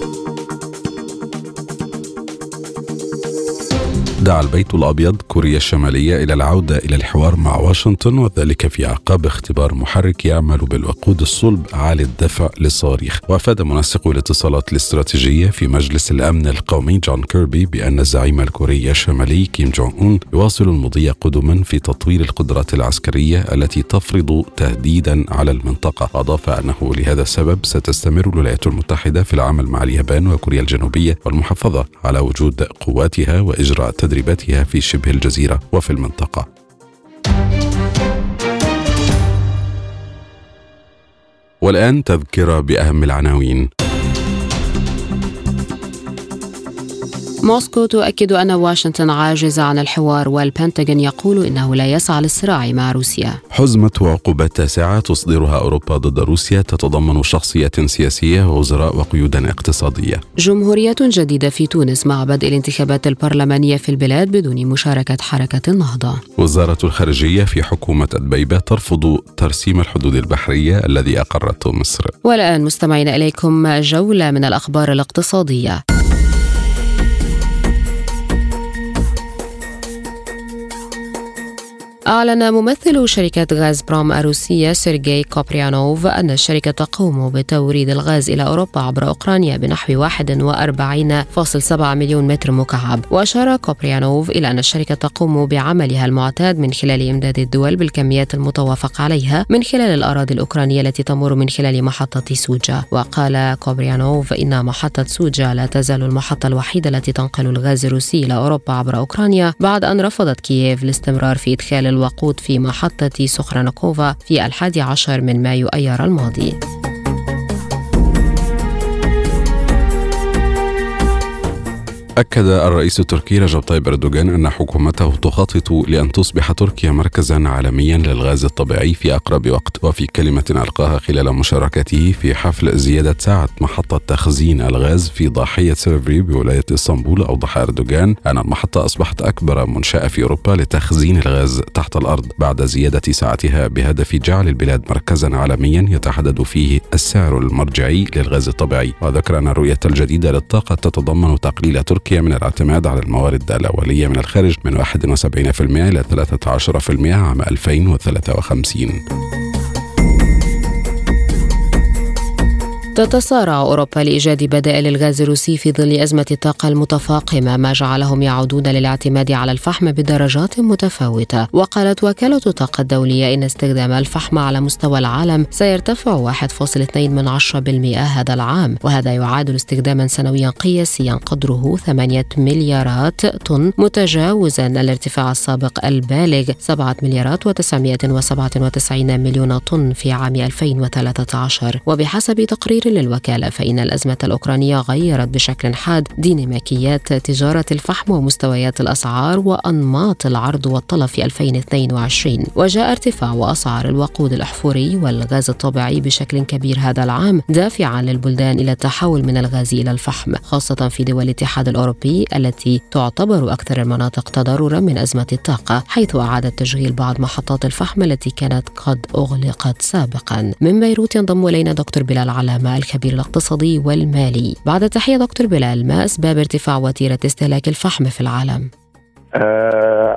دعا البيت الأبيض كوريا الشمالية إلى العودة إلى الحوار مع واشنطن وذلك في اعقاب اختبار محرك يعمل بالوقود الصلب عالي الدفع للصواريخ. وأفاد منسق الاتصالات الاستراتيجية في مجلس الأمن القومي جون كيربي بأن الزعيم الكوري الشمالي كيم جونغ أون يواصل المضي قدما في تطوير القدرات العسكرية التي تفرض تهديدا على المنطقة. واضاف أنه لهذا السبب ستستمر الولايات المتحدة في العمل مع اليابان وكوريا الجنوبية والمحافظة على وجود قواتها وإجراء تدريباتها في شبه الجزيرة وفي المنطقة. والآن تذكرة بأهم العناوين. موسكو تؤكد أن واشنطن عاجزة عن الحوار والبنتاغون يقول إنه لا يسعى للصراع مع روسيا. حزمة وعقوبات تاسعة تصدرها أوروبا ضد روسيا تتضمن شخصية سياسية ووزراء وقيودا اقتصادية. جمهورية جديدة في تونس مع بدء الانتخابات البرلمانية في البلاد بدون مشاركة حركة النهضة وزارة الخارجية في حكومة أدبيبة ترفض ترسيم الحدود البحرية الذي أقرته مصر. والآن مستمعينا إليكم جولة من الأخبار الاقتصادية. أعلن ممثل شركة غاز بروم الروسية سيرجي كوبريانوف أن الشركة تقوم بتوريد الغاز إلى أوروبا عبر أوكرانيا بنحو 41.7 مليون متر مكعب. وأشار كوبريانوف إلى أن الشركة تقوم بعملها المعتاد من خلال إمداد الدول بالكميات المتوافق عليها من خلال الأراضي الأوكرانية التي تمر من خلال محطة سوجا. وقال كوبريانوف إن محطة سوجا لا تزال المحطة الوحيدة التي تنقل الغاز الروسي إلى أوروبا عبر أوكرانيا بعد أن رفضت كييف الاستمرار في إدخال الوقود في محطة سوخرانوفكا في الحادي عشر من مايو أيار الماضي. أكد الرئيس التركي رجب طيب أردوغان أن حكومته تخطط لأن تصبح تركيا مركزا عالميا للغاز الطبيعي في أقرب وقت وفي كلمة ألقاها خلال مشاركته في حفل زيادة سعة محطة تخزين الغاز في ضاحية سيليفري بولاية إسطنبول. أوضح أردوغان أن المحطة أصبحت أكبر منشأة في أوروبا لتخزين الغاز تحت الأرض بعد زيادة سعتها بهدف جعل البلاد مركزا عالميا يتحدد فيه السعر المرجعي للغاز الطبيعي. وذكر أن الرؤية الجديدة للطاقة تتضمن تقليل تركيا تركيا من الاعتماد على الموارد الأولية من الخارج من 71% إلى 13% عام 2053 تتصارع أوروبا لإيجاد بدائل الغاز الروسي في ظل أزمة الطاقة المتفاقمة ما جعلهم يعودون للاعتماد على الفحم بدرجات متفاوتة. وقالت وكالة الطاقة الدولية إن استخدام الفحم على مستوى العالم سيرتفع 1.2 من 10% هذا العام. وهذا يعادل استخداما سنويا قياسيا قدره 8 مليارات طن متجاوزا الارتفاع السابق البالغ 7 مليارات و997 مليون طن في عام 2013 وبحسب تقرير للوكالة فإن الأزمة الأوكرانية غيرت بشكل حاد ديناميكيات تجارة الفحم ومستويات الأسعار وأنماط العرض والطلب في 2022 وجاء ارتفاع أسعار الوقود الأحفوري والغاز الطبيعي بشكل كبير هذا العام دافعا للبلدان إلى التحول من الغاز إلى الفحم خاصة في دول الاتحاد الأوروبي التي تعتبر أكثر المناطق تضررا من أزمة الطاقة حيث أعادت تشغيل بعض محطات الفحم التي كانت قد أغلقت سابقا. من بيروت ينضم إلينا دكتور بلال علامة الخبير الاقتصادي والمالي بعد تحية دكتور بلال ما أسباب ارتفاع وتيرة استهلاك الفحم في العالم؟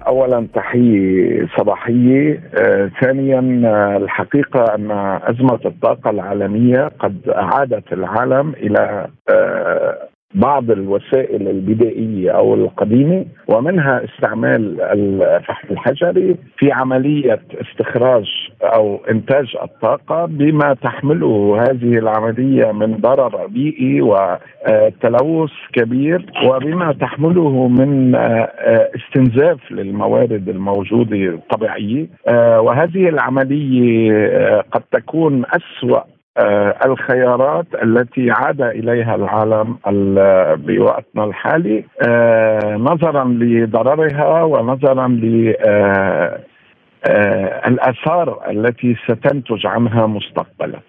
اولا تحية صباحية آه، ثانيا آه، الحقيقة أن أزمة الطاقة العالمية قد أعادت العالم إلى آه، بعض الوسائل البدائية أو القديمة ومنها استعمال الفحم الحجري في عملية استخراج أو إنتاج الطاقة بما تحمله هذه العملية من ضرر بيئي وتلوث كبير وبما تحمله من استنزاف للموارد الموجودة الطبيعية. وهذه العملية قد تكون أسوأ الخيارات التي عاد إليها العالم بوقتنا الحالي آه، نظرا لضررها ونظرا ل الآثار التي ستنتج عنها مستقبلا.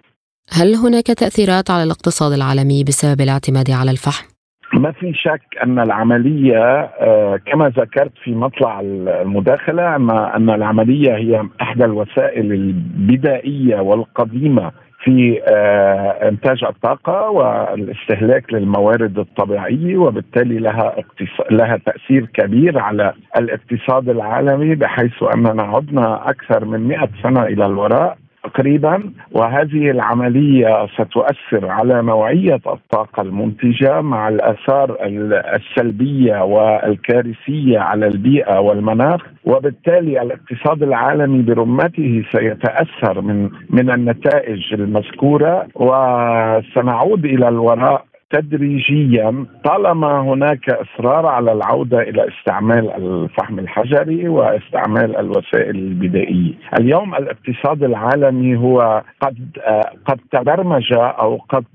هل هناك تأثيرات على الاقتصاد العالمي بسبب الاعتماد على الفحم؟ ما في شك أن العملية آه، كما ذكرت في مطلع المداخلة أن العملية هي إحدى الوسائل البدائية والقديمة في آه، إنتاج الطاقة والاستهلاك للموارد الطبيعية وبالتالي لها لها تأثير كبير على الاقتصاد العالمي بحيث أننا عدنا أكثر من 100 سنة إلى الوراء. تقريبا وهذه العملية ستؤثر على نوعية الطاقة المنتجة مع الآثار السلبية والكارثية على البيئة والمناخ. وبالتالي الاقتصاد العالمي برمته سيتأثر من من النتائج المذكورة. وسنعود إلى الوراء تدريجيا طالما هناك إصرار على العودة إلى استعمال الفحم الحجري واستعمال الوسائل البدائية. اليوم الاقتصاد العالمي هو قد قد تبرمج أو قد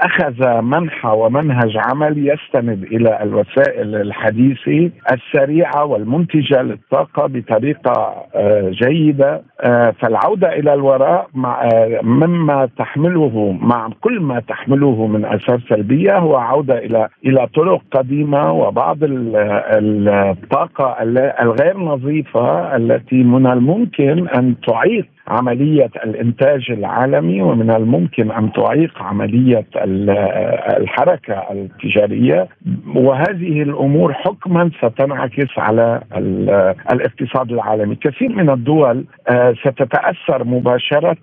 أخذ منحى ومنهج عمل يستند إلى الوسائل الحديثة السريعة والمنتجة للطاقة بطريقة جيدة فالعودة إلى الوراء مما تحمله مع كل ما تحمله من اثار سلبية هو عودة إلى إلى طرق قديمة وبعض الطاقة الغير نظيفة التي من الممكن أن تعيق عملية الإنتاج العالمي ومن الممكن أن تعيق عملية الحركة التجارية. وهذه الأمور حكما ستنعكس على الاقتصاد العالمي، كثير من الدول آه، ستتأثر مباشرة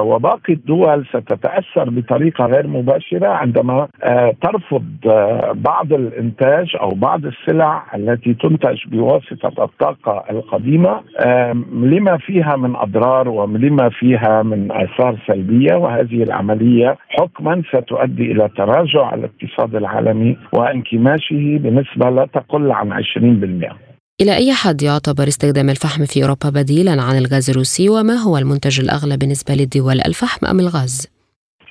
وباقي الدول ستتأثر بطريقة غير مباشرة عندما آه، ترفض آه، بعض الإنتاج أو بعض السلع التي تنتج بواسطة الطاقة القديمة. لما فيها من أضرار ولما فيها من آثار سلبية وهذه العملية حكما ستؤدي إلى تراجع الاقتصاد العالمي وانكماشه بنسبة لا تقل عن 20%. إلى أي حد يعتبر استخدام الفحم في أوروبا بديلا عن الغاز الروسي وما هو المنتج الأغلى بالنسبة للدول الفحم أم الغاز؟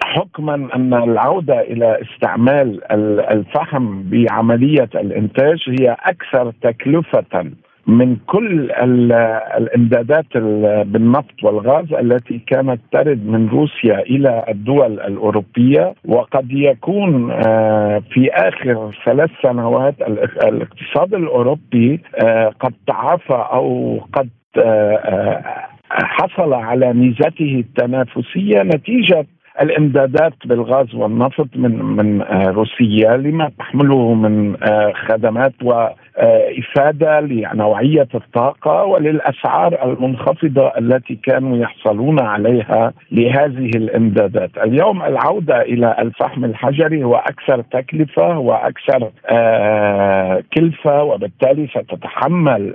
حكما أن العودة إلى استعمال الفحم بعملية الإنتاج هي أكثر تكلفة من كل الإمدادات بالنفط والغاز التي كانت ترد من روسيا إلى الدول الأوروبية وقد يكون آه، في آخر ثلاث سنوات الاقتصاد الأوروبي آه، قد تعافى أو قد آه، حصل على ميزته التنافسية نتيجة الامدادات بالغاز والنفط من من روسيا لما تحمله من خدمات و افاده لنوعية الطاقة وللأسعار المنخفضة التي كانوا يحصلون عليها لهذه الامدادات، اليوم العودة إلى الفحم الحجري هو أكثر تكلفة وأكثر آه كلفة وبالتالي ستتحمل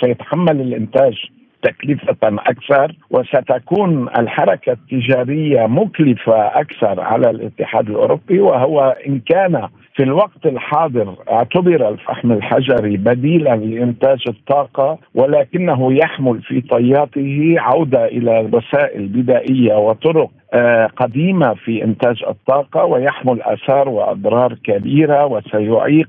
سيتحمل الإنتاج تكلفة أكثر وستكون الحركة التجارية مكلفة أكثر على الاتحاد الأوروبي وهو إن كان في الوقت الحاضر اعتبر الفحم الحجري بديلا لإنتاج الطاقة ولكنه يحمل في طياته عودة إلى وسائل بدائية وطرق قديمة في إنتاج الطاقة ويحمل آثار وأضرار كبيرة وسيعيق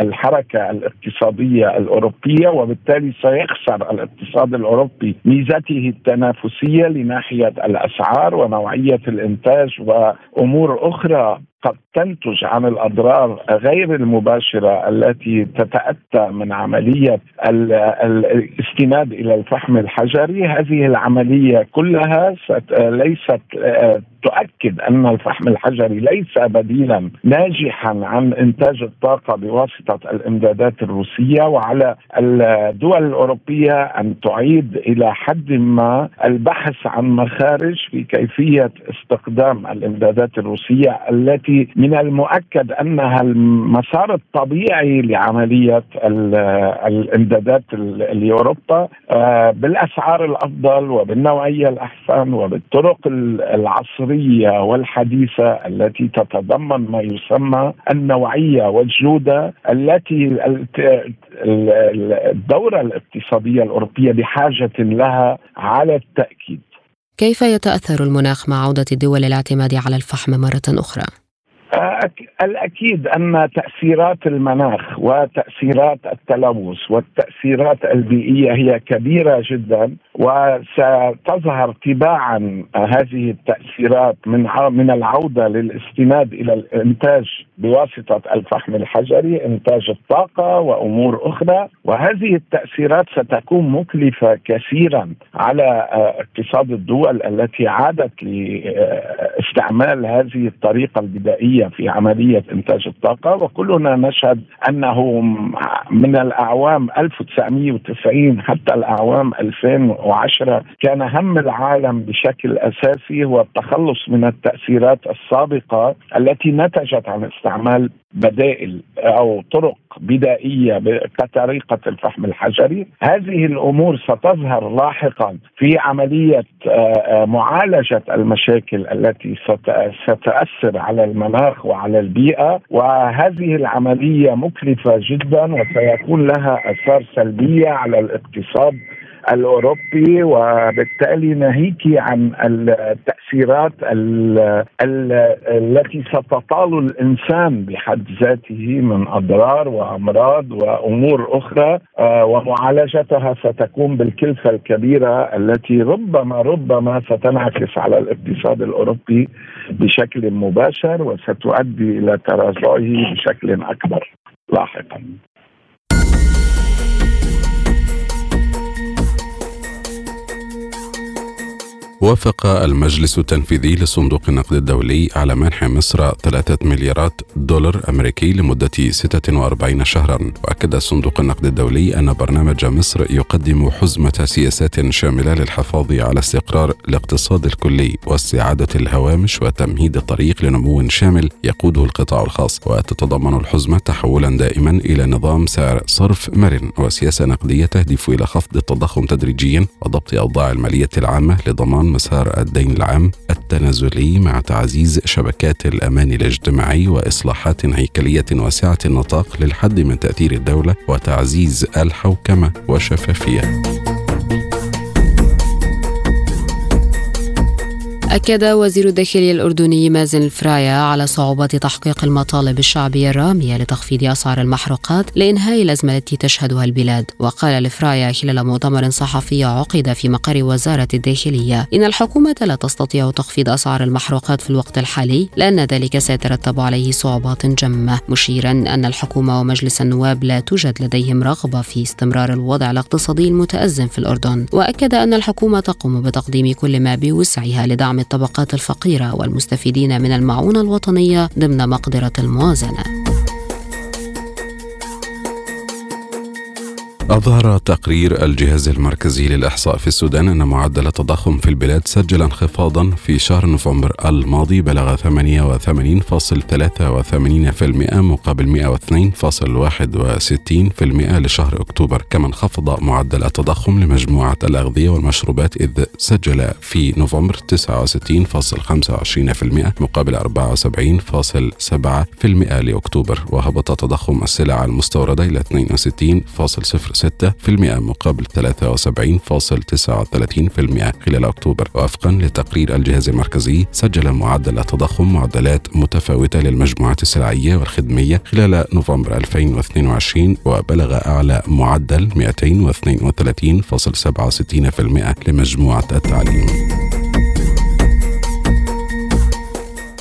الحركة الاقتصادية الأوروبية وبالتالي سيخسر الاقتصاد الأوروبي ميزته التنافسية لناحية الأسعار ونوعية الإنتاج وأمور أخرى. قد تنتج عن الأضرار غير المباشرة التي تتأتى من عملية الاستناد إلى الفحم الحجري. هذه العملية كلها ليست تؤكد أن الفحم الحجري ليس بديلا ناجحا عن إنتاج الطاقة بواسطة الإمدادات الروسية وعلى الدول الأوروبية أن تعيد إلى حد ما البحث عن مخارج في كيفية استخدام الإمدادات الروسية التي من المؤكد أنها المسار الطبيعي لعملية الإمدادات لأوروبا آه، بالأسعار الأفضل وبالنوعية الأحسن وبالطرق العصرية والحديثة التي تتضمن ما يسمى النوعية والجودة التي الدورة الاقتصادية الأوروبية بحاجة لها على التأكيد كيف يتأثر المناخ مع عودة الدول الاعتماد على الفحم مرة أخرى؟ الأكيد أن تأثيرات المناخ وتأثيرات التلوث والتأثيرات البيئية هي كبيرة جدا وستظهر تباعا هذه التأثيرات من من العودة للاستناد إلى الإنتاج بواسطة الفحم الحجري، إنتاج الطاقة وأمور أخرى، وهذه التأثيرات ستكون مكلفة كثيرا على اقتصاد الدول التي عادت لاستعمال هذه الطريقة البدائيه في عملية إنتاج الطاقة وكلنا نشهد أنه من الأعوام 1990 حتى الأعوام 2010 كان هم العالم بشكل أساسي هو التخلص من التأثيرات السابقة التي نتجت عن استعمال بدائل أو طرق بدائية كطريقة الفحم الحجري، هذه الأمور ستظهر لاحقا في عملية معالجة المشاكل التي ستأثر على المناخ وعلى البيئة، وهذه العملية مكلفة جدا وسيكون لها أثار سلبية على الاقتصاد الأوروبي وبالتالي ناهيك عن التأثيرات التي ستطال الإنسان بحد ذاته من أضرار وأمراض وأمور أخرى آه، ومعالجتها ستكون بالكلفة الكبيرة التي ربما ربما ستنعكس على الاقتصاد الأوروبي بشكل مباشر وستؤدي إلى تراجعه بشكل أكبر لاحقا. وافق المجلس التنفيذي لصندوق النقد الدولي على منح مصر ثلاثة مليارات دولار أمريكي لمدة 46 شهرا. وأكد صندوق النقد الدولي أن برنامج مصر يقدم حزمة سياسات شاملة للحفاظ على استقرار الاقتصاد الكلي واستعادة الهوامش وتمهيد الطريق لنمو شامل يقوده القطاع الخاص. وتتضمن الحزمة تحولا دائما إلى نظام سعر صرف مرن وسياسة نقدية تهدف إلى خفض التضخم تدريجيا وضبط أوضاع المالية العامة لضمان مسار الدين العام التنازلي مع تعزيز شبكات الأمان الاجتماعي وإصلاحات هيكلية واسعة النطاق للحد من تأثير الدولة وتعزيز الحوكمة والشفافية. أكد وزير الداخلية الأردني مازن الفرايا على صعوبة تحقيق المطالب الشعبية الرامية لتخفيض أسعار المحروقات لإنهاء الأزمة التي تشهدها البلاد. وقال الفرايا خلال مؤتمر صحفي عقد في مقر وزارة الداخلية إن الحكومة لا تستطيع تخفيض أسعار المحروقات في الوقت الحالي لأن ذلك سيترتب عليه صعوبات جمة مشيرا أن الحكومة ومجلس النواب لا توجد لديهم رغبة في استمرار الوضع الاقتصادي المتأزم في الأردن. وأكد أن الحكومة تقوم بتقديم كل ما بوسعها لدعم الطبقات الفقيرة والمستفيدين من المعونة الوطنية ضمن مقدرة الموازنة. أظهر تقرير الجهاز المركزي للإحصاء في السودان أن معدل التضخم في البلاد سجل انخفاضا في شهر نوفمبر الماضي بلغ 88.83% مقابل 102.61% لشهر أكتوبر كما انخفض معدل التضخم لمجموعة الأغذية والمشروبات إذ سجل في نوفمبر 69.25% مقابل 74.7% لأكتوبر وهبط تضخم السلع المستوردة إلى 62.0 6% مقابل 73.39% خلال أكتوبر. وفقا لتقرير الجهاز المركزي سجل معدل التضخم معدلات متفاوتة للمجموعات السلعية والخدمية خلال نوفمبر 2022 وبلغ أعلى معدل 232.67% لمجموعة التعليم.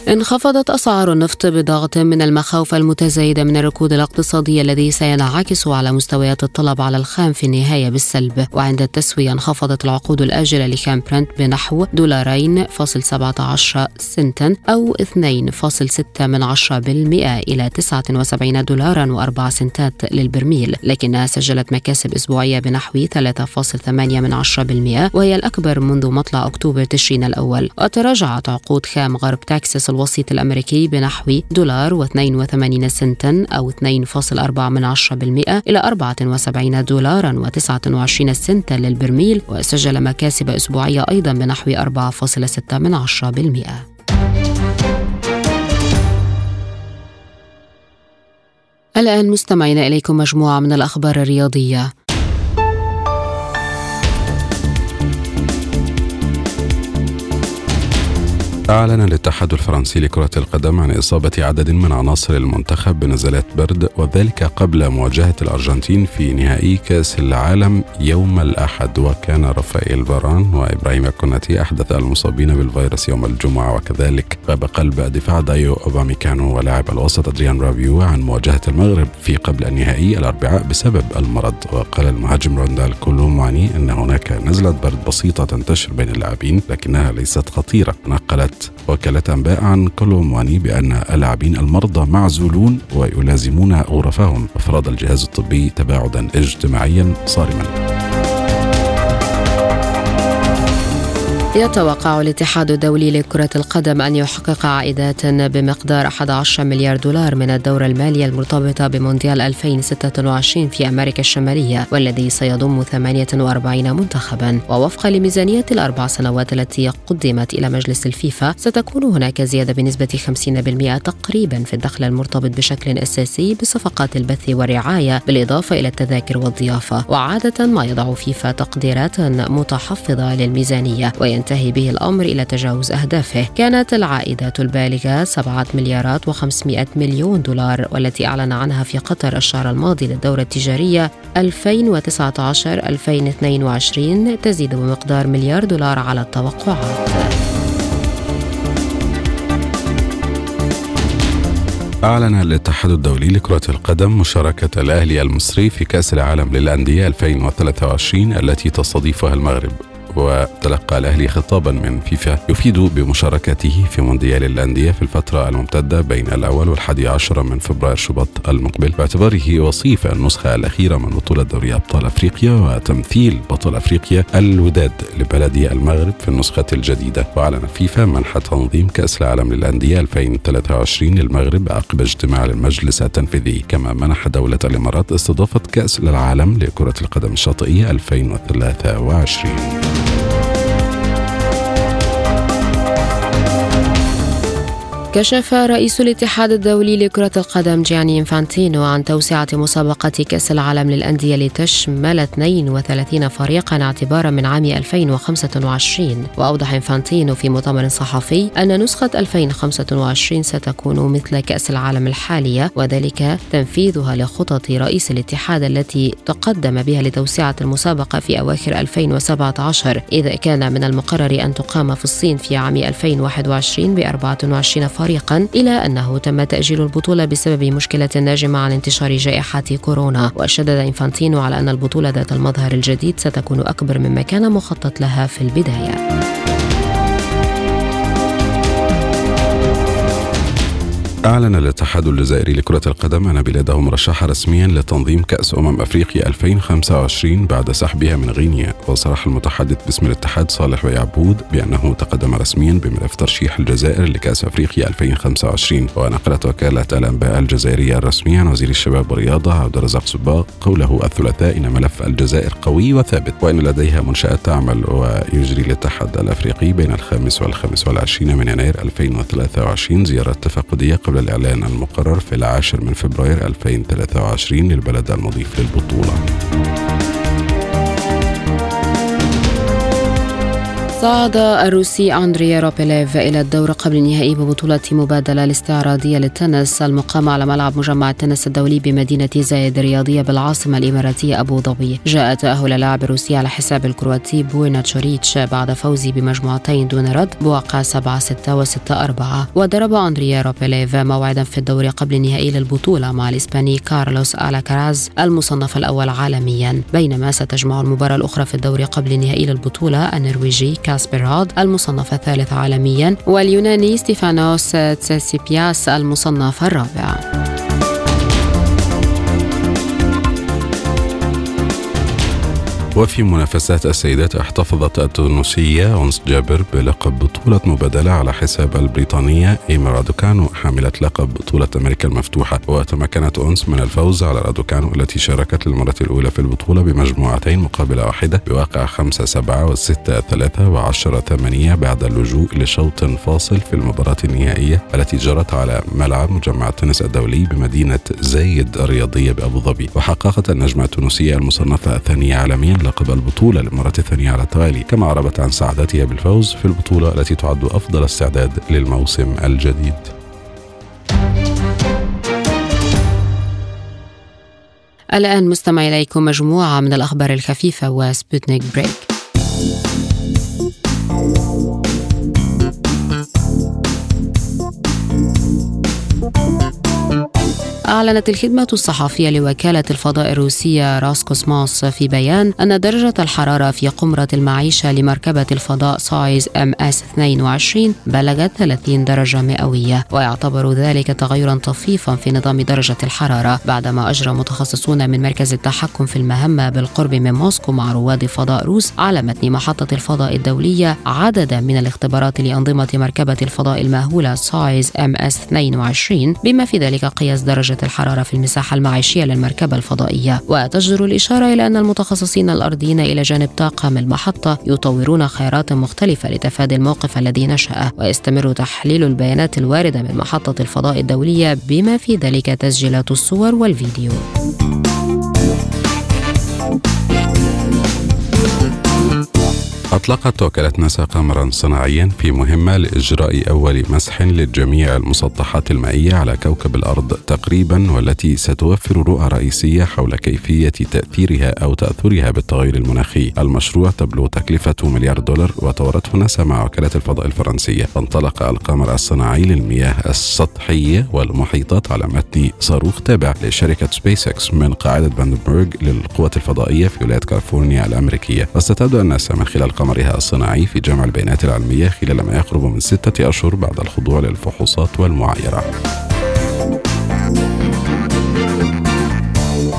انخفضت أسعار النفط بضغط من المخاوف المتزايدة من الركود الاقتصادي الذي سينعكس على مستويات الطلب على الخام في النهاية بالسلب. وعند التسوية انخفضت العقود الآجلة لخام برنت بنحو دولارين فاصل 17 سنتا أو 2.6 من عشرة بالمئة إلى 79 دولارا و4 سنتات للبرميل. لكنها سجلت مكاسب أسبوعية بنحو 3.8 من عشرة بالمئة وهي الأكبر منذ مطلع أكتوبر تشرين الأول. وتراجعت عقود خام غرب تكساس الوسيط الأمريكي بنحو دولار و82 سنتا أو 2.4 من عشرة بالمئة إلى 74 دولارا و29 سنتا للبرميل وسجل مكاسب أسبوعية أيضا بنحو 4.6 من عشرة بالمئة. الآن مستمعين إليكم مجموعة من الأخبار الرياضية. أعلن الاتحاد الفرنسي لكرة القدم عن إصابة عدد من عناصر المنتخب بنزلات برد وذلك قبل مواجهة الأرجنتين في نهائي كأس العالم يوم الأحد. وكان رافائيل فاران وإبراهيم كوناتي أحدث المصابين بالفيروس يوم الجمعة. وكذلك غاب قلب دفاع دايو أوباميكانو ولاعب الوسط أدريان رافيو عن مواجهة المغرب في قبل النهائي الأربعاء بسبب المرض. وقال المهاجم روندال كولوماني أن هناك نزلة برد بسيطة تنتشر بين اللاعبين لكنها ليست خطيرة. نقلت وكالة أنباء عن كولومواني بأن اللاعبين المرضى معزولون ويلازمون غرفهم أفراد الجهاز الطبي تباعدا اجتماعيا صارما. يتوقع الاتحاد الدولي لكرة القدم أن يحقق عائدات بمقدار 11 مليار دولار من الدورة المالية المرتبطة بمونديال 2026 في أمريكا الشمالية والذي سيضم 48 منتخبا. ووفقا لميزانية الأربع سنوات التي قدمت إلى مجلس الفيفا ستكون هناك زيادة بنسبة 50% تقريبا في الدخل المرتبط بشكل أساسي بصفقات البث والرعاية بالإضافة إلى التذاكر والضيافة. وعادة ما يضع فيفا تقديرات متحفظة للميزانية وين ينتهي به الأمر إلى تجاوز أهدافه. كانت العائدات البالغة 7 مليارات و500 مليون دولار والتي أعلن عنها في قطر الشهر الماضي للدورة التجارية 2019-2022 تزيد بمقدار مليار دولار على التوقعات. أعلن الاتحاد الدولي لكرة القدم مشاركة الأهلي المصري في كأس العالم للأندية 2023 التي تستضيفها المغرب. وتلقى الأهلي خطابا من فيفا يفيد بمشاركته في مونديال الأندية في الفترة الممتدة بين الأول والحادي عشر من فبراير شباط المقبل. باعتباره وصيف النسخة الأخيرة من بطولة دوري أبطال أفريقيا وتمثيل بطل أفريقيا الوداد لبلد المغرب في النسخة الجديدة. وأعلن فيفا منح تنظيم كأس العالم للأندية 2023 للمغرب عقب اجتماع المجلس التنفيذي. كما منح دولة الإمارات استضافة كأس العالم لكرة القدم الشاطئية 2023 كشف رئيس الاتحاد الدولي لكرة القدم جياني إنفانتينو عن توسعة مسابقة كأس العالم للأندية لتشمل 32 فريقا اعتبارا من عام 2025 وأوضح إنفانتينو في مؤتمر صحفي أن نسخة 2025 ستكون مثل كأس العالم الحالية وذلك تنفيذها لخطط رئيس الاتحاد التي تقدم بها لتوسعة المسابقة في أواخر 2017 إذ كان من المقرر أن تقام في الصين في عام 2021 ب 24 فريق فريقا إلى أنه تم تأجيل البطولة بسبب مشكلة ناجمة عن انتشار جائحة كورونا. وشدد إنفانتينو على أن البطولة ذات المظهر الجديد ستكون أكبر مما كان مخطط لها في البداية. أعلن الاتحاد الجزائري لكرة القدم أن بلاده مرشحة رسميا لتنظيم كأس أمم أفريقيا 2025 بعد سحبها من غينيا. وصرح المتحدث باسم الاتحاد صالح ويعبود بأنه تقدم رسميا بملف ترشيح الجزائر لكأس أفريقيا 2025 ونقلت وكالة الأنباء الجزائرية الرسمية عن وزير الشباب والرياضة عبد الرزاق سباق قوله الثلاثاء إن ملف الجزائر قوي وثابت. وإن لديها منشآت تعمل ويجري الاتحاد الأفريقي بين الخامس والخامس والعشرين من يناير 2023 زيارة تفقدية قبل قبل الإعلان المقرر في العاشر من فبراير 2023 للبلد المضيف للبطولة. صعد الروسي أندريه روبليف إلى الدور قبل النهائي ببطولة مبادلة الاستعراضية للتنس. المقامة على ملعب مجمع التنس الدولي بمدينة زايد الرياضية بالعاصمة الإماراتية أبو ظبي. جاء تأهل اللاعب الروسي على حساب الكرواتي بورنا تشوريتش بعد فوزه بمجموعتين دون رد بواقع 7 6 و 6 4 وضرب أندريه روبليف موعدا في الدور قبل النهائي للبطولة مع الإسباني كارلوس ألكاراز المصنف الأول عالميا. بينما ستجمع المباراة الأخرى في الدور قبل النهائي للبطولة النرويجي كاسبر رود المصنف الثالث عالميا واليوناني ستيفانوس تسيتسيباس المصنف الرابع. وفي منافسات السيدات احتفظت التونسية أنس جابر بلقب بطولة مبادلة على حساب البريطانية. إيما رادوكانو حاملة لقب بطولة أمريكا المفتوحة. وتمكنت أنس من الفوز على رادوكانو التي شاركت للمرة الأولى في البطولة بمجموعتين مقابل واحدة بواقع 5 7 و 6 3 و 10 8 بعد اللجوء لشوط فاصل في المباراة النهائية التي جرت على ملعب مجمع التنس الدولي بمدينة زايد الرياضية بأبو ظبي. وحققت النجمة التونسية المصنفة الثانية عالميا لقب البطولة للمرة الثانية على التوالي كما عربت عن سعادتها بالفوز في البطولة التي تعد أفضل استعداد للموسم الجديد. الآن مستمعينا إليكم مجموعة من الأخبار الخفيفة وسبوتنيك Break أعلنت الخدمة الصحفية لوكالة الفضاء الروسية روسكوسموس في بيان أن درجة الحرارة في قمرة المعيشة لمركبة الفضاء سويوز MS 22 بلغت 30 درجة مئوية ويعتبر ذلك تغيرا طفيفا في نظام درجة الحرارة بعدما أجرى متخصصون من مركز التحكم في المهمة بالقرب من موسكو مع رواد فضاء روس على متن محطة الفضاء الدولية عددا من الاختبارات لأنظمة مركبة الفضاء الماهولة سويوز MS 22 بما في ذلك قياس درجة الحرارة في المساحة المعيشية للمركبة الفضائية. وتجدر الإشارة إلى أن المتخصصين الأرضيين إلى جانب طاقم المحطة يطورون خيارات مختلفة لتفادي الموقف الذي نشأ. ويستمر تحليل البيانات الواردة من محطة الفضاء الدولية بما في ذلك تسجيلات الصور والفيديو. أطلقت وكالة ناسا قمرا صناعيا في مهمة لإجراء أول مسح لجميع المسطحات المائية على كوكب الأرض تقريبا والتي ستوفر رؤى رئيسية حول كيفية تأثيرها أو تأثرها بالتغير المناخي. المشروع تبلغ تكلفته مليار دولار وطورته ناسا مع وكالة الفضاء الفرنسية. انطلق القمر الصناعي للمياه السطحية والمحيطات على متن صاروخ تابع لشركة سبيس إكس من قاعدة فاندنبرغ للقوة الفضائية في ولاية كاليفورنيا الأمريكية. وستبدأ ناسا من خلال قمرها الصناعي في جمع البيانات العلمية خلال ما يقرب من ستة أشهر بعد الخضوع للفحوصات والمعايرة.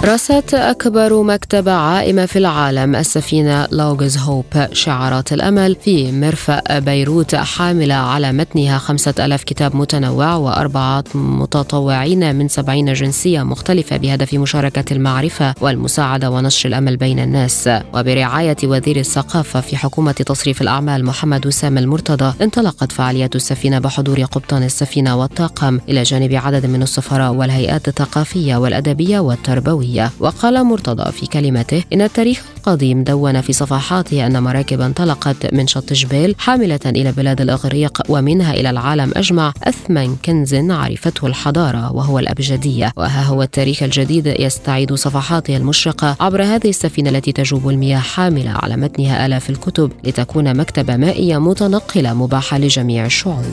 رست أكبر مكتبة عائمة في العالم السفينة لوغز هوب. شعارات الأمل في مرفأ بيروت حاملة على متنها خمسة ألاف كتاب متنوع وأربعة متطوعين من سبعين جنسية مختلفة بهدف مشاركة المعرفة والمساعدة ونشر الأمل بين الناس. وبرعاية وزير الثقافة في حكومة تصريف الأعمال محمد وسام المرتضى انطلقت فعاليات السفينة بحضور قبطان السفينة والطاقم إلى جانب عدد من السفراء والهيئات الثقافية والأدبية والتربوية. وقال مرتضى في كلمته إن التاريخ القديم دون في صفحاته أن مراكب انطلقت من شط جبيل حاملة إلى بلاد الإغريق ومنها إلى العالم أجمع أثمن كنز عرفته الحضارة وهو الأبجدية. وها هو التاريخ الجديد يستعيد صفحاته المشرقة عبر هذه السفينة التي تجوب المياه حاملة على متنها آلاف الكتب لتكون مكتبة مائية متنقلة مباحة لجميع الشعوب.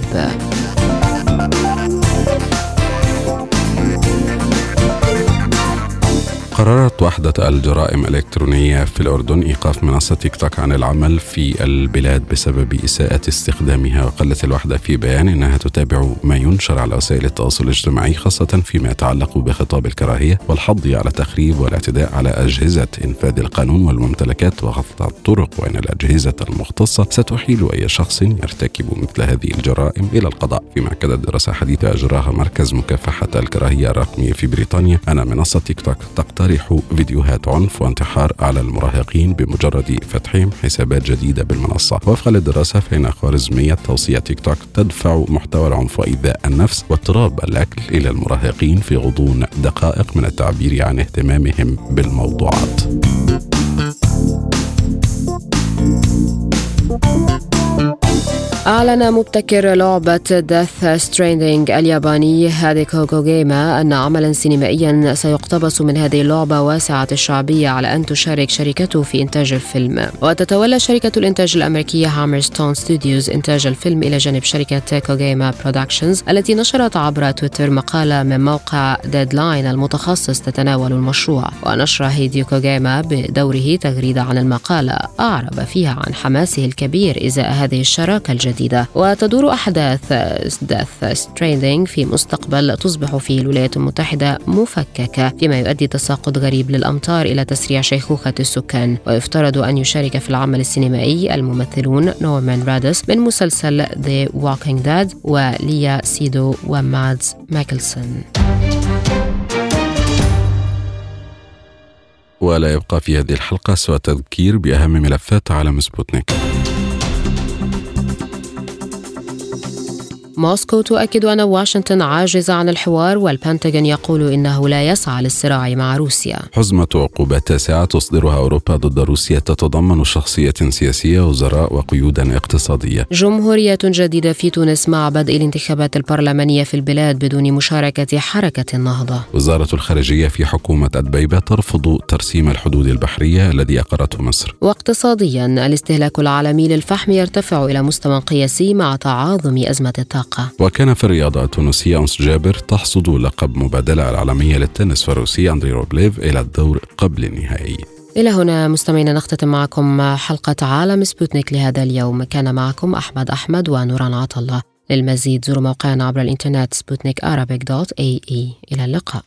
قررت وحدة الجرائم الإلكترونية في الأردن إيقاف منصة تيك توك عن العمل في البلاد بسبب إساءة استخدامها وقالت الوحدة في بيان إنها تتابع ما ينشر على وسائل التواصل الاجتماعي خاصة فيما يتعلق بخطاب الكراهية والحض على تخريب والاعتداء على أجهزة إنفاذ القانون والممتلكات وقطع الطرق وأن الأجهزة المختصة ستحيل أي شخص يرتكب مثل هذه الجرائم إلى القضاء. فيما أكدت دراسة حديثة أجراها مركز مكافحة الكراهية الرقمية في بريطانيا أن منصة تيك توك تقترب تقترح فيديوهات عنف وانتحار على المراهقين بمجرد فتحهم حسابات جديدة بالمنصة. وفقا للدراسة فإن خوارزمية توصية تيك توك تدفع محتوى العنف وإيذاء النفس واضطراب الأكل إلى المراهقين في غضون دقائق من التعبير عن اهتمامهم بالموضوعات. أعلن مبتكر لعبة Death Stranding الياباني هيديو كوجيما أن عملا سينمائيا سيقتبس من هذه اللعبة واسعة الشعبية على أن تشارك شركته في إنتاج الفيلم. وتتولى شركة الإنتاج الأمريكية Hammerstone Studios إنتاج الفيلم إلى جانب شركة Kojima Productions التي نشرت عبر تويتر مقالة من موقع Deadline المتخصص تتناول المشروع. ونشر هيديو كوجيما بدوره تغريدة عن المقالة. أعرب فيها عن حماسه الكبير إزاء هذه الشراكة الجديدة. جديدة. وتدور أحداث Death Stranding في مستقبل تصبح فيه الولايات المتحدة مفككة فيما يؤدي تساقط غريب للأمطار إلى تسريع شيخوخة السكان. ويفترض أن يشارك في العمل السينمائي الممثلون نورمان ريدوس من مسلسل The Walking Dead وليا سيدو ومادس ميكلسن ولا يبقى في هذه الحلقة سوى تذكير بأهم ملفات عالم سبوتنيك. موسكو تؤكد أن واشنطن عاجزة عن الحوار والبنتاغون يقول إنه لا يسعى للصراع مع روسيا. حزمة عقوبات تاسعة تصدرها أوروبا ضد روسيا تتضمن شخصية سياسية وزراء وقيودا اقتصادية. جمهورية جديدة في تونس مع بدء الانتخابات البرلمانية في البلاد بدون مشاركة حركة النهضة وزارة الخارجية في حكومة أدبيبة ترفض ترسيم الحدود البحرية الذي أقرته مصر. واقتصاديا الاستهلاك العالمي للفحم يرتفع إلى مستوى قياسي مع تعاظم أزمة الطاقة وكان في الرياضة التونسية أنس جابر تحصد لقب مبادلة العالمية للتنس في الروسي أندري روبليف إلى الدور قبل النهائي. إلى هنا مستمعينا نختتم معكم حلقة عالم سبوتنيك لهذا اليوم. كان معكم أحمد أحمد ونوران عطلة للمزيد زوروا موقعنا عبر الإنترنت سبوتنيك dot AE إلى اللقاء.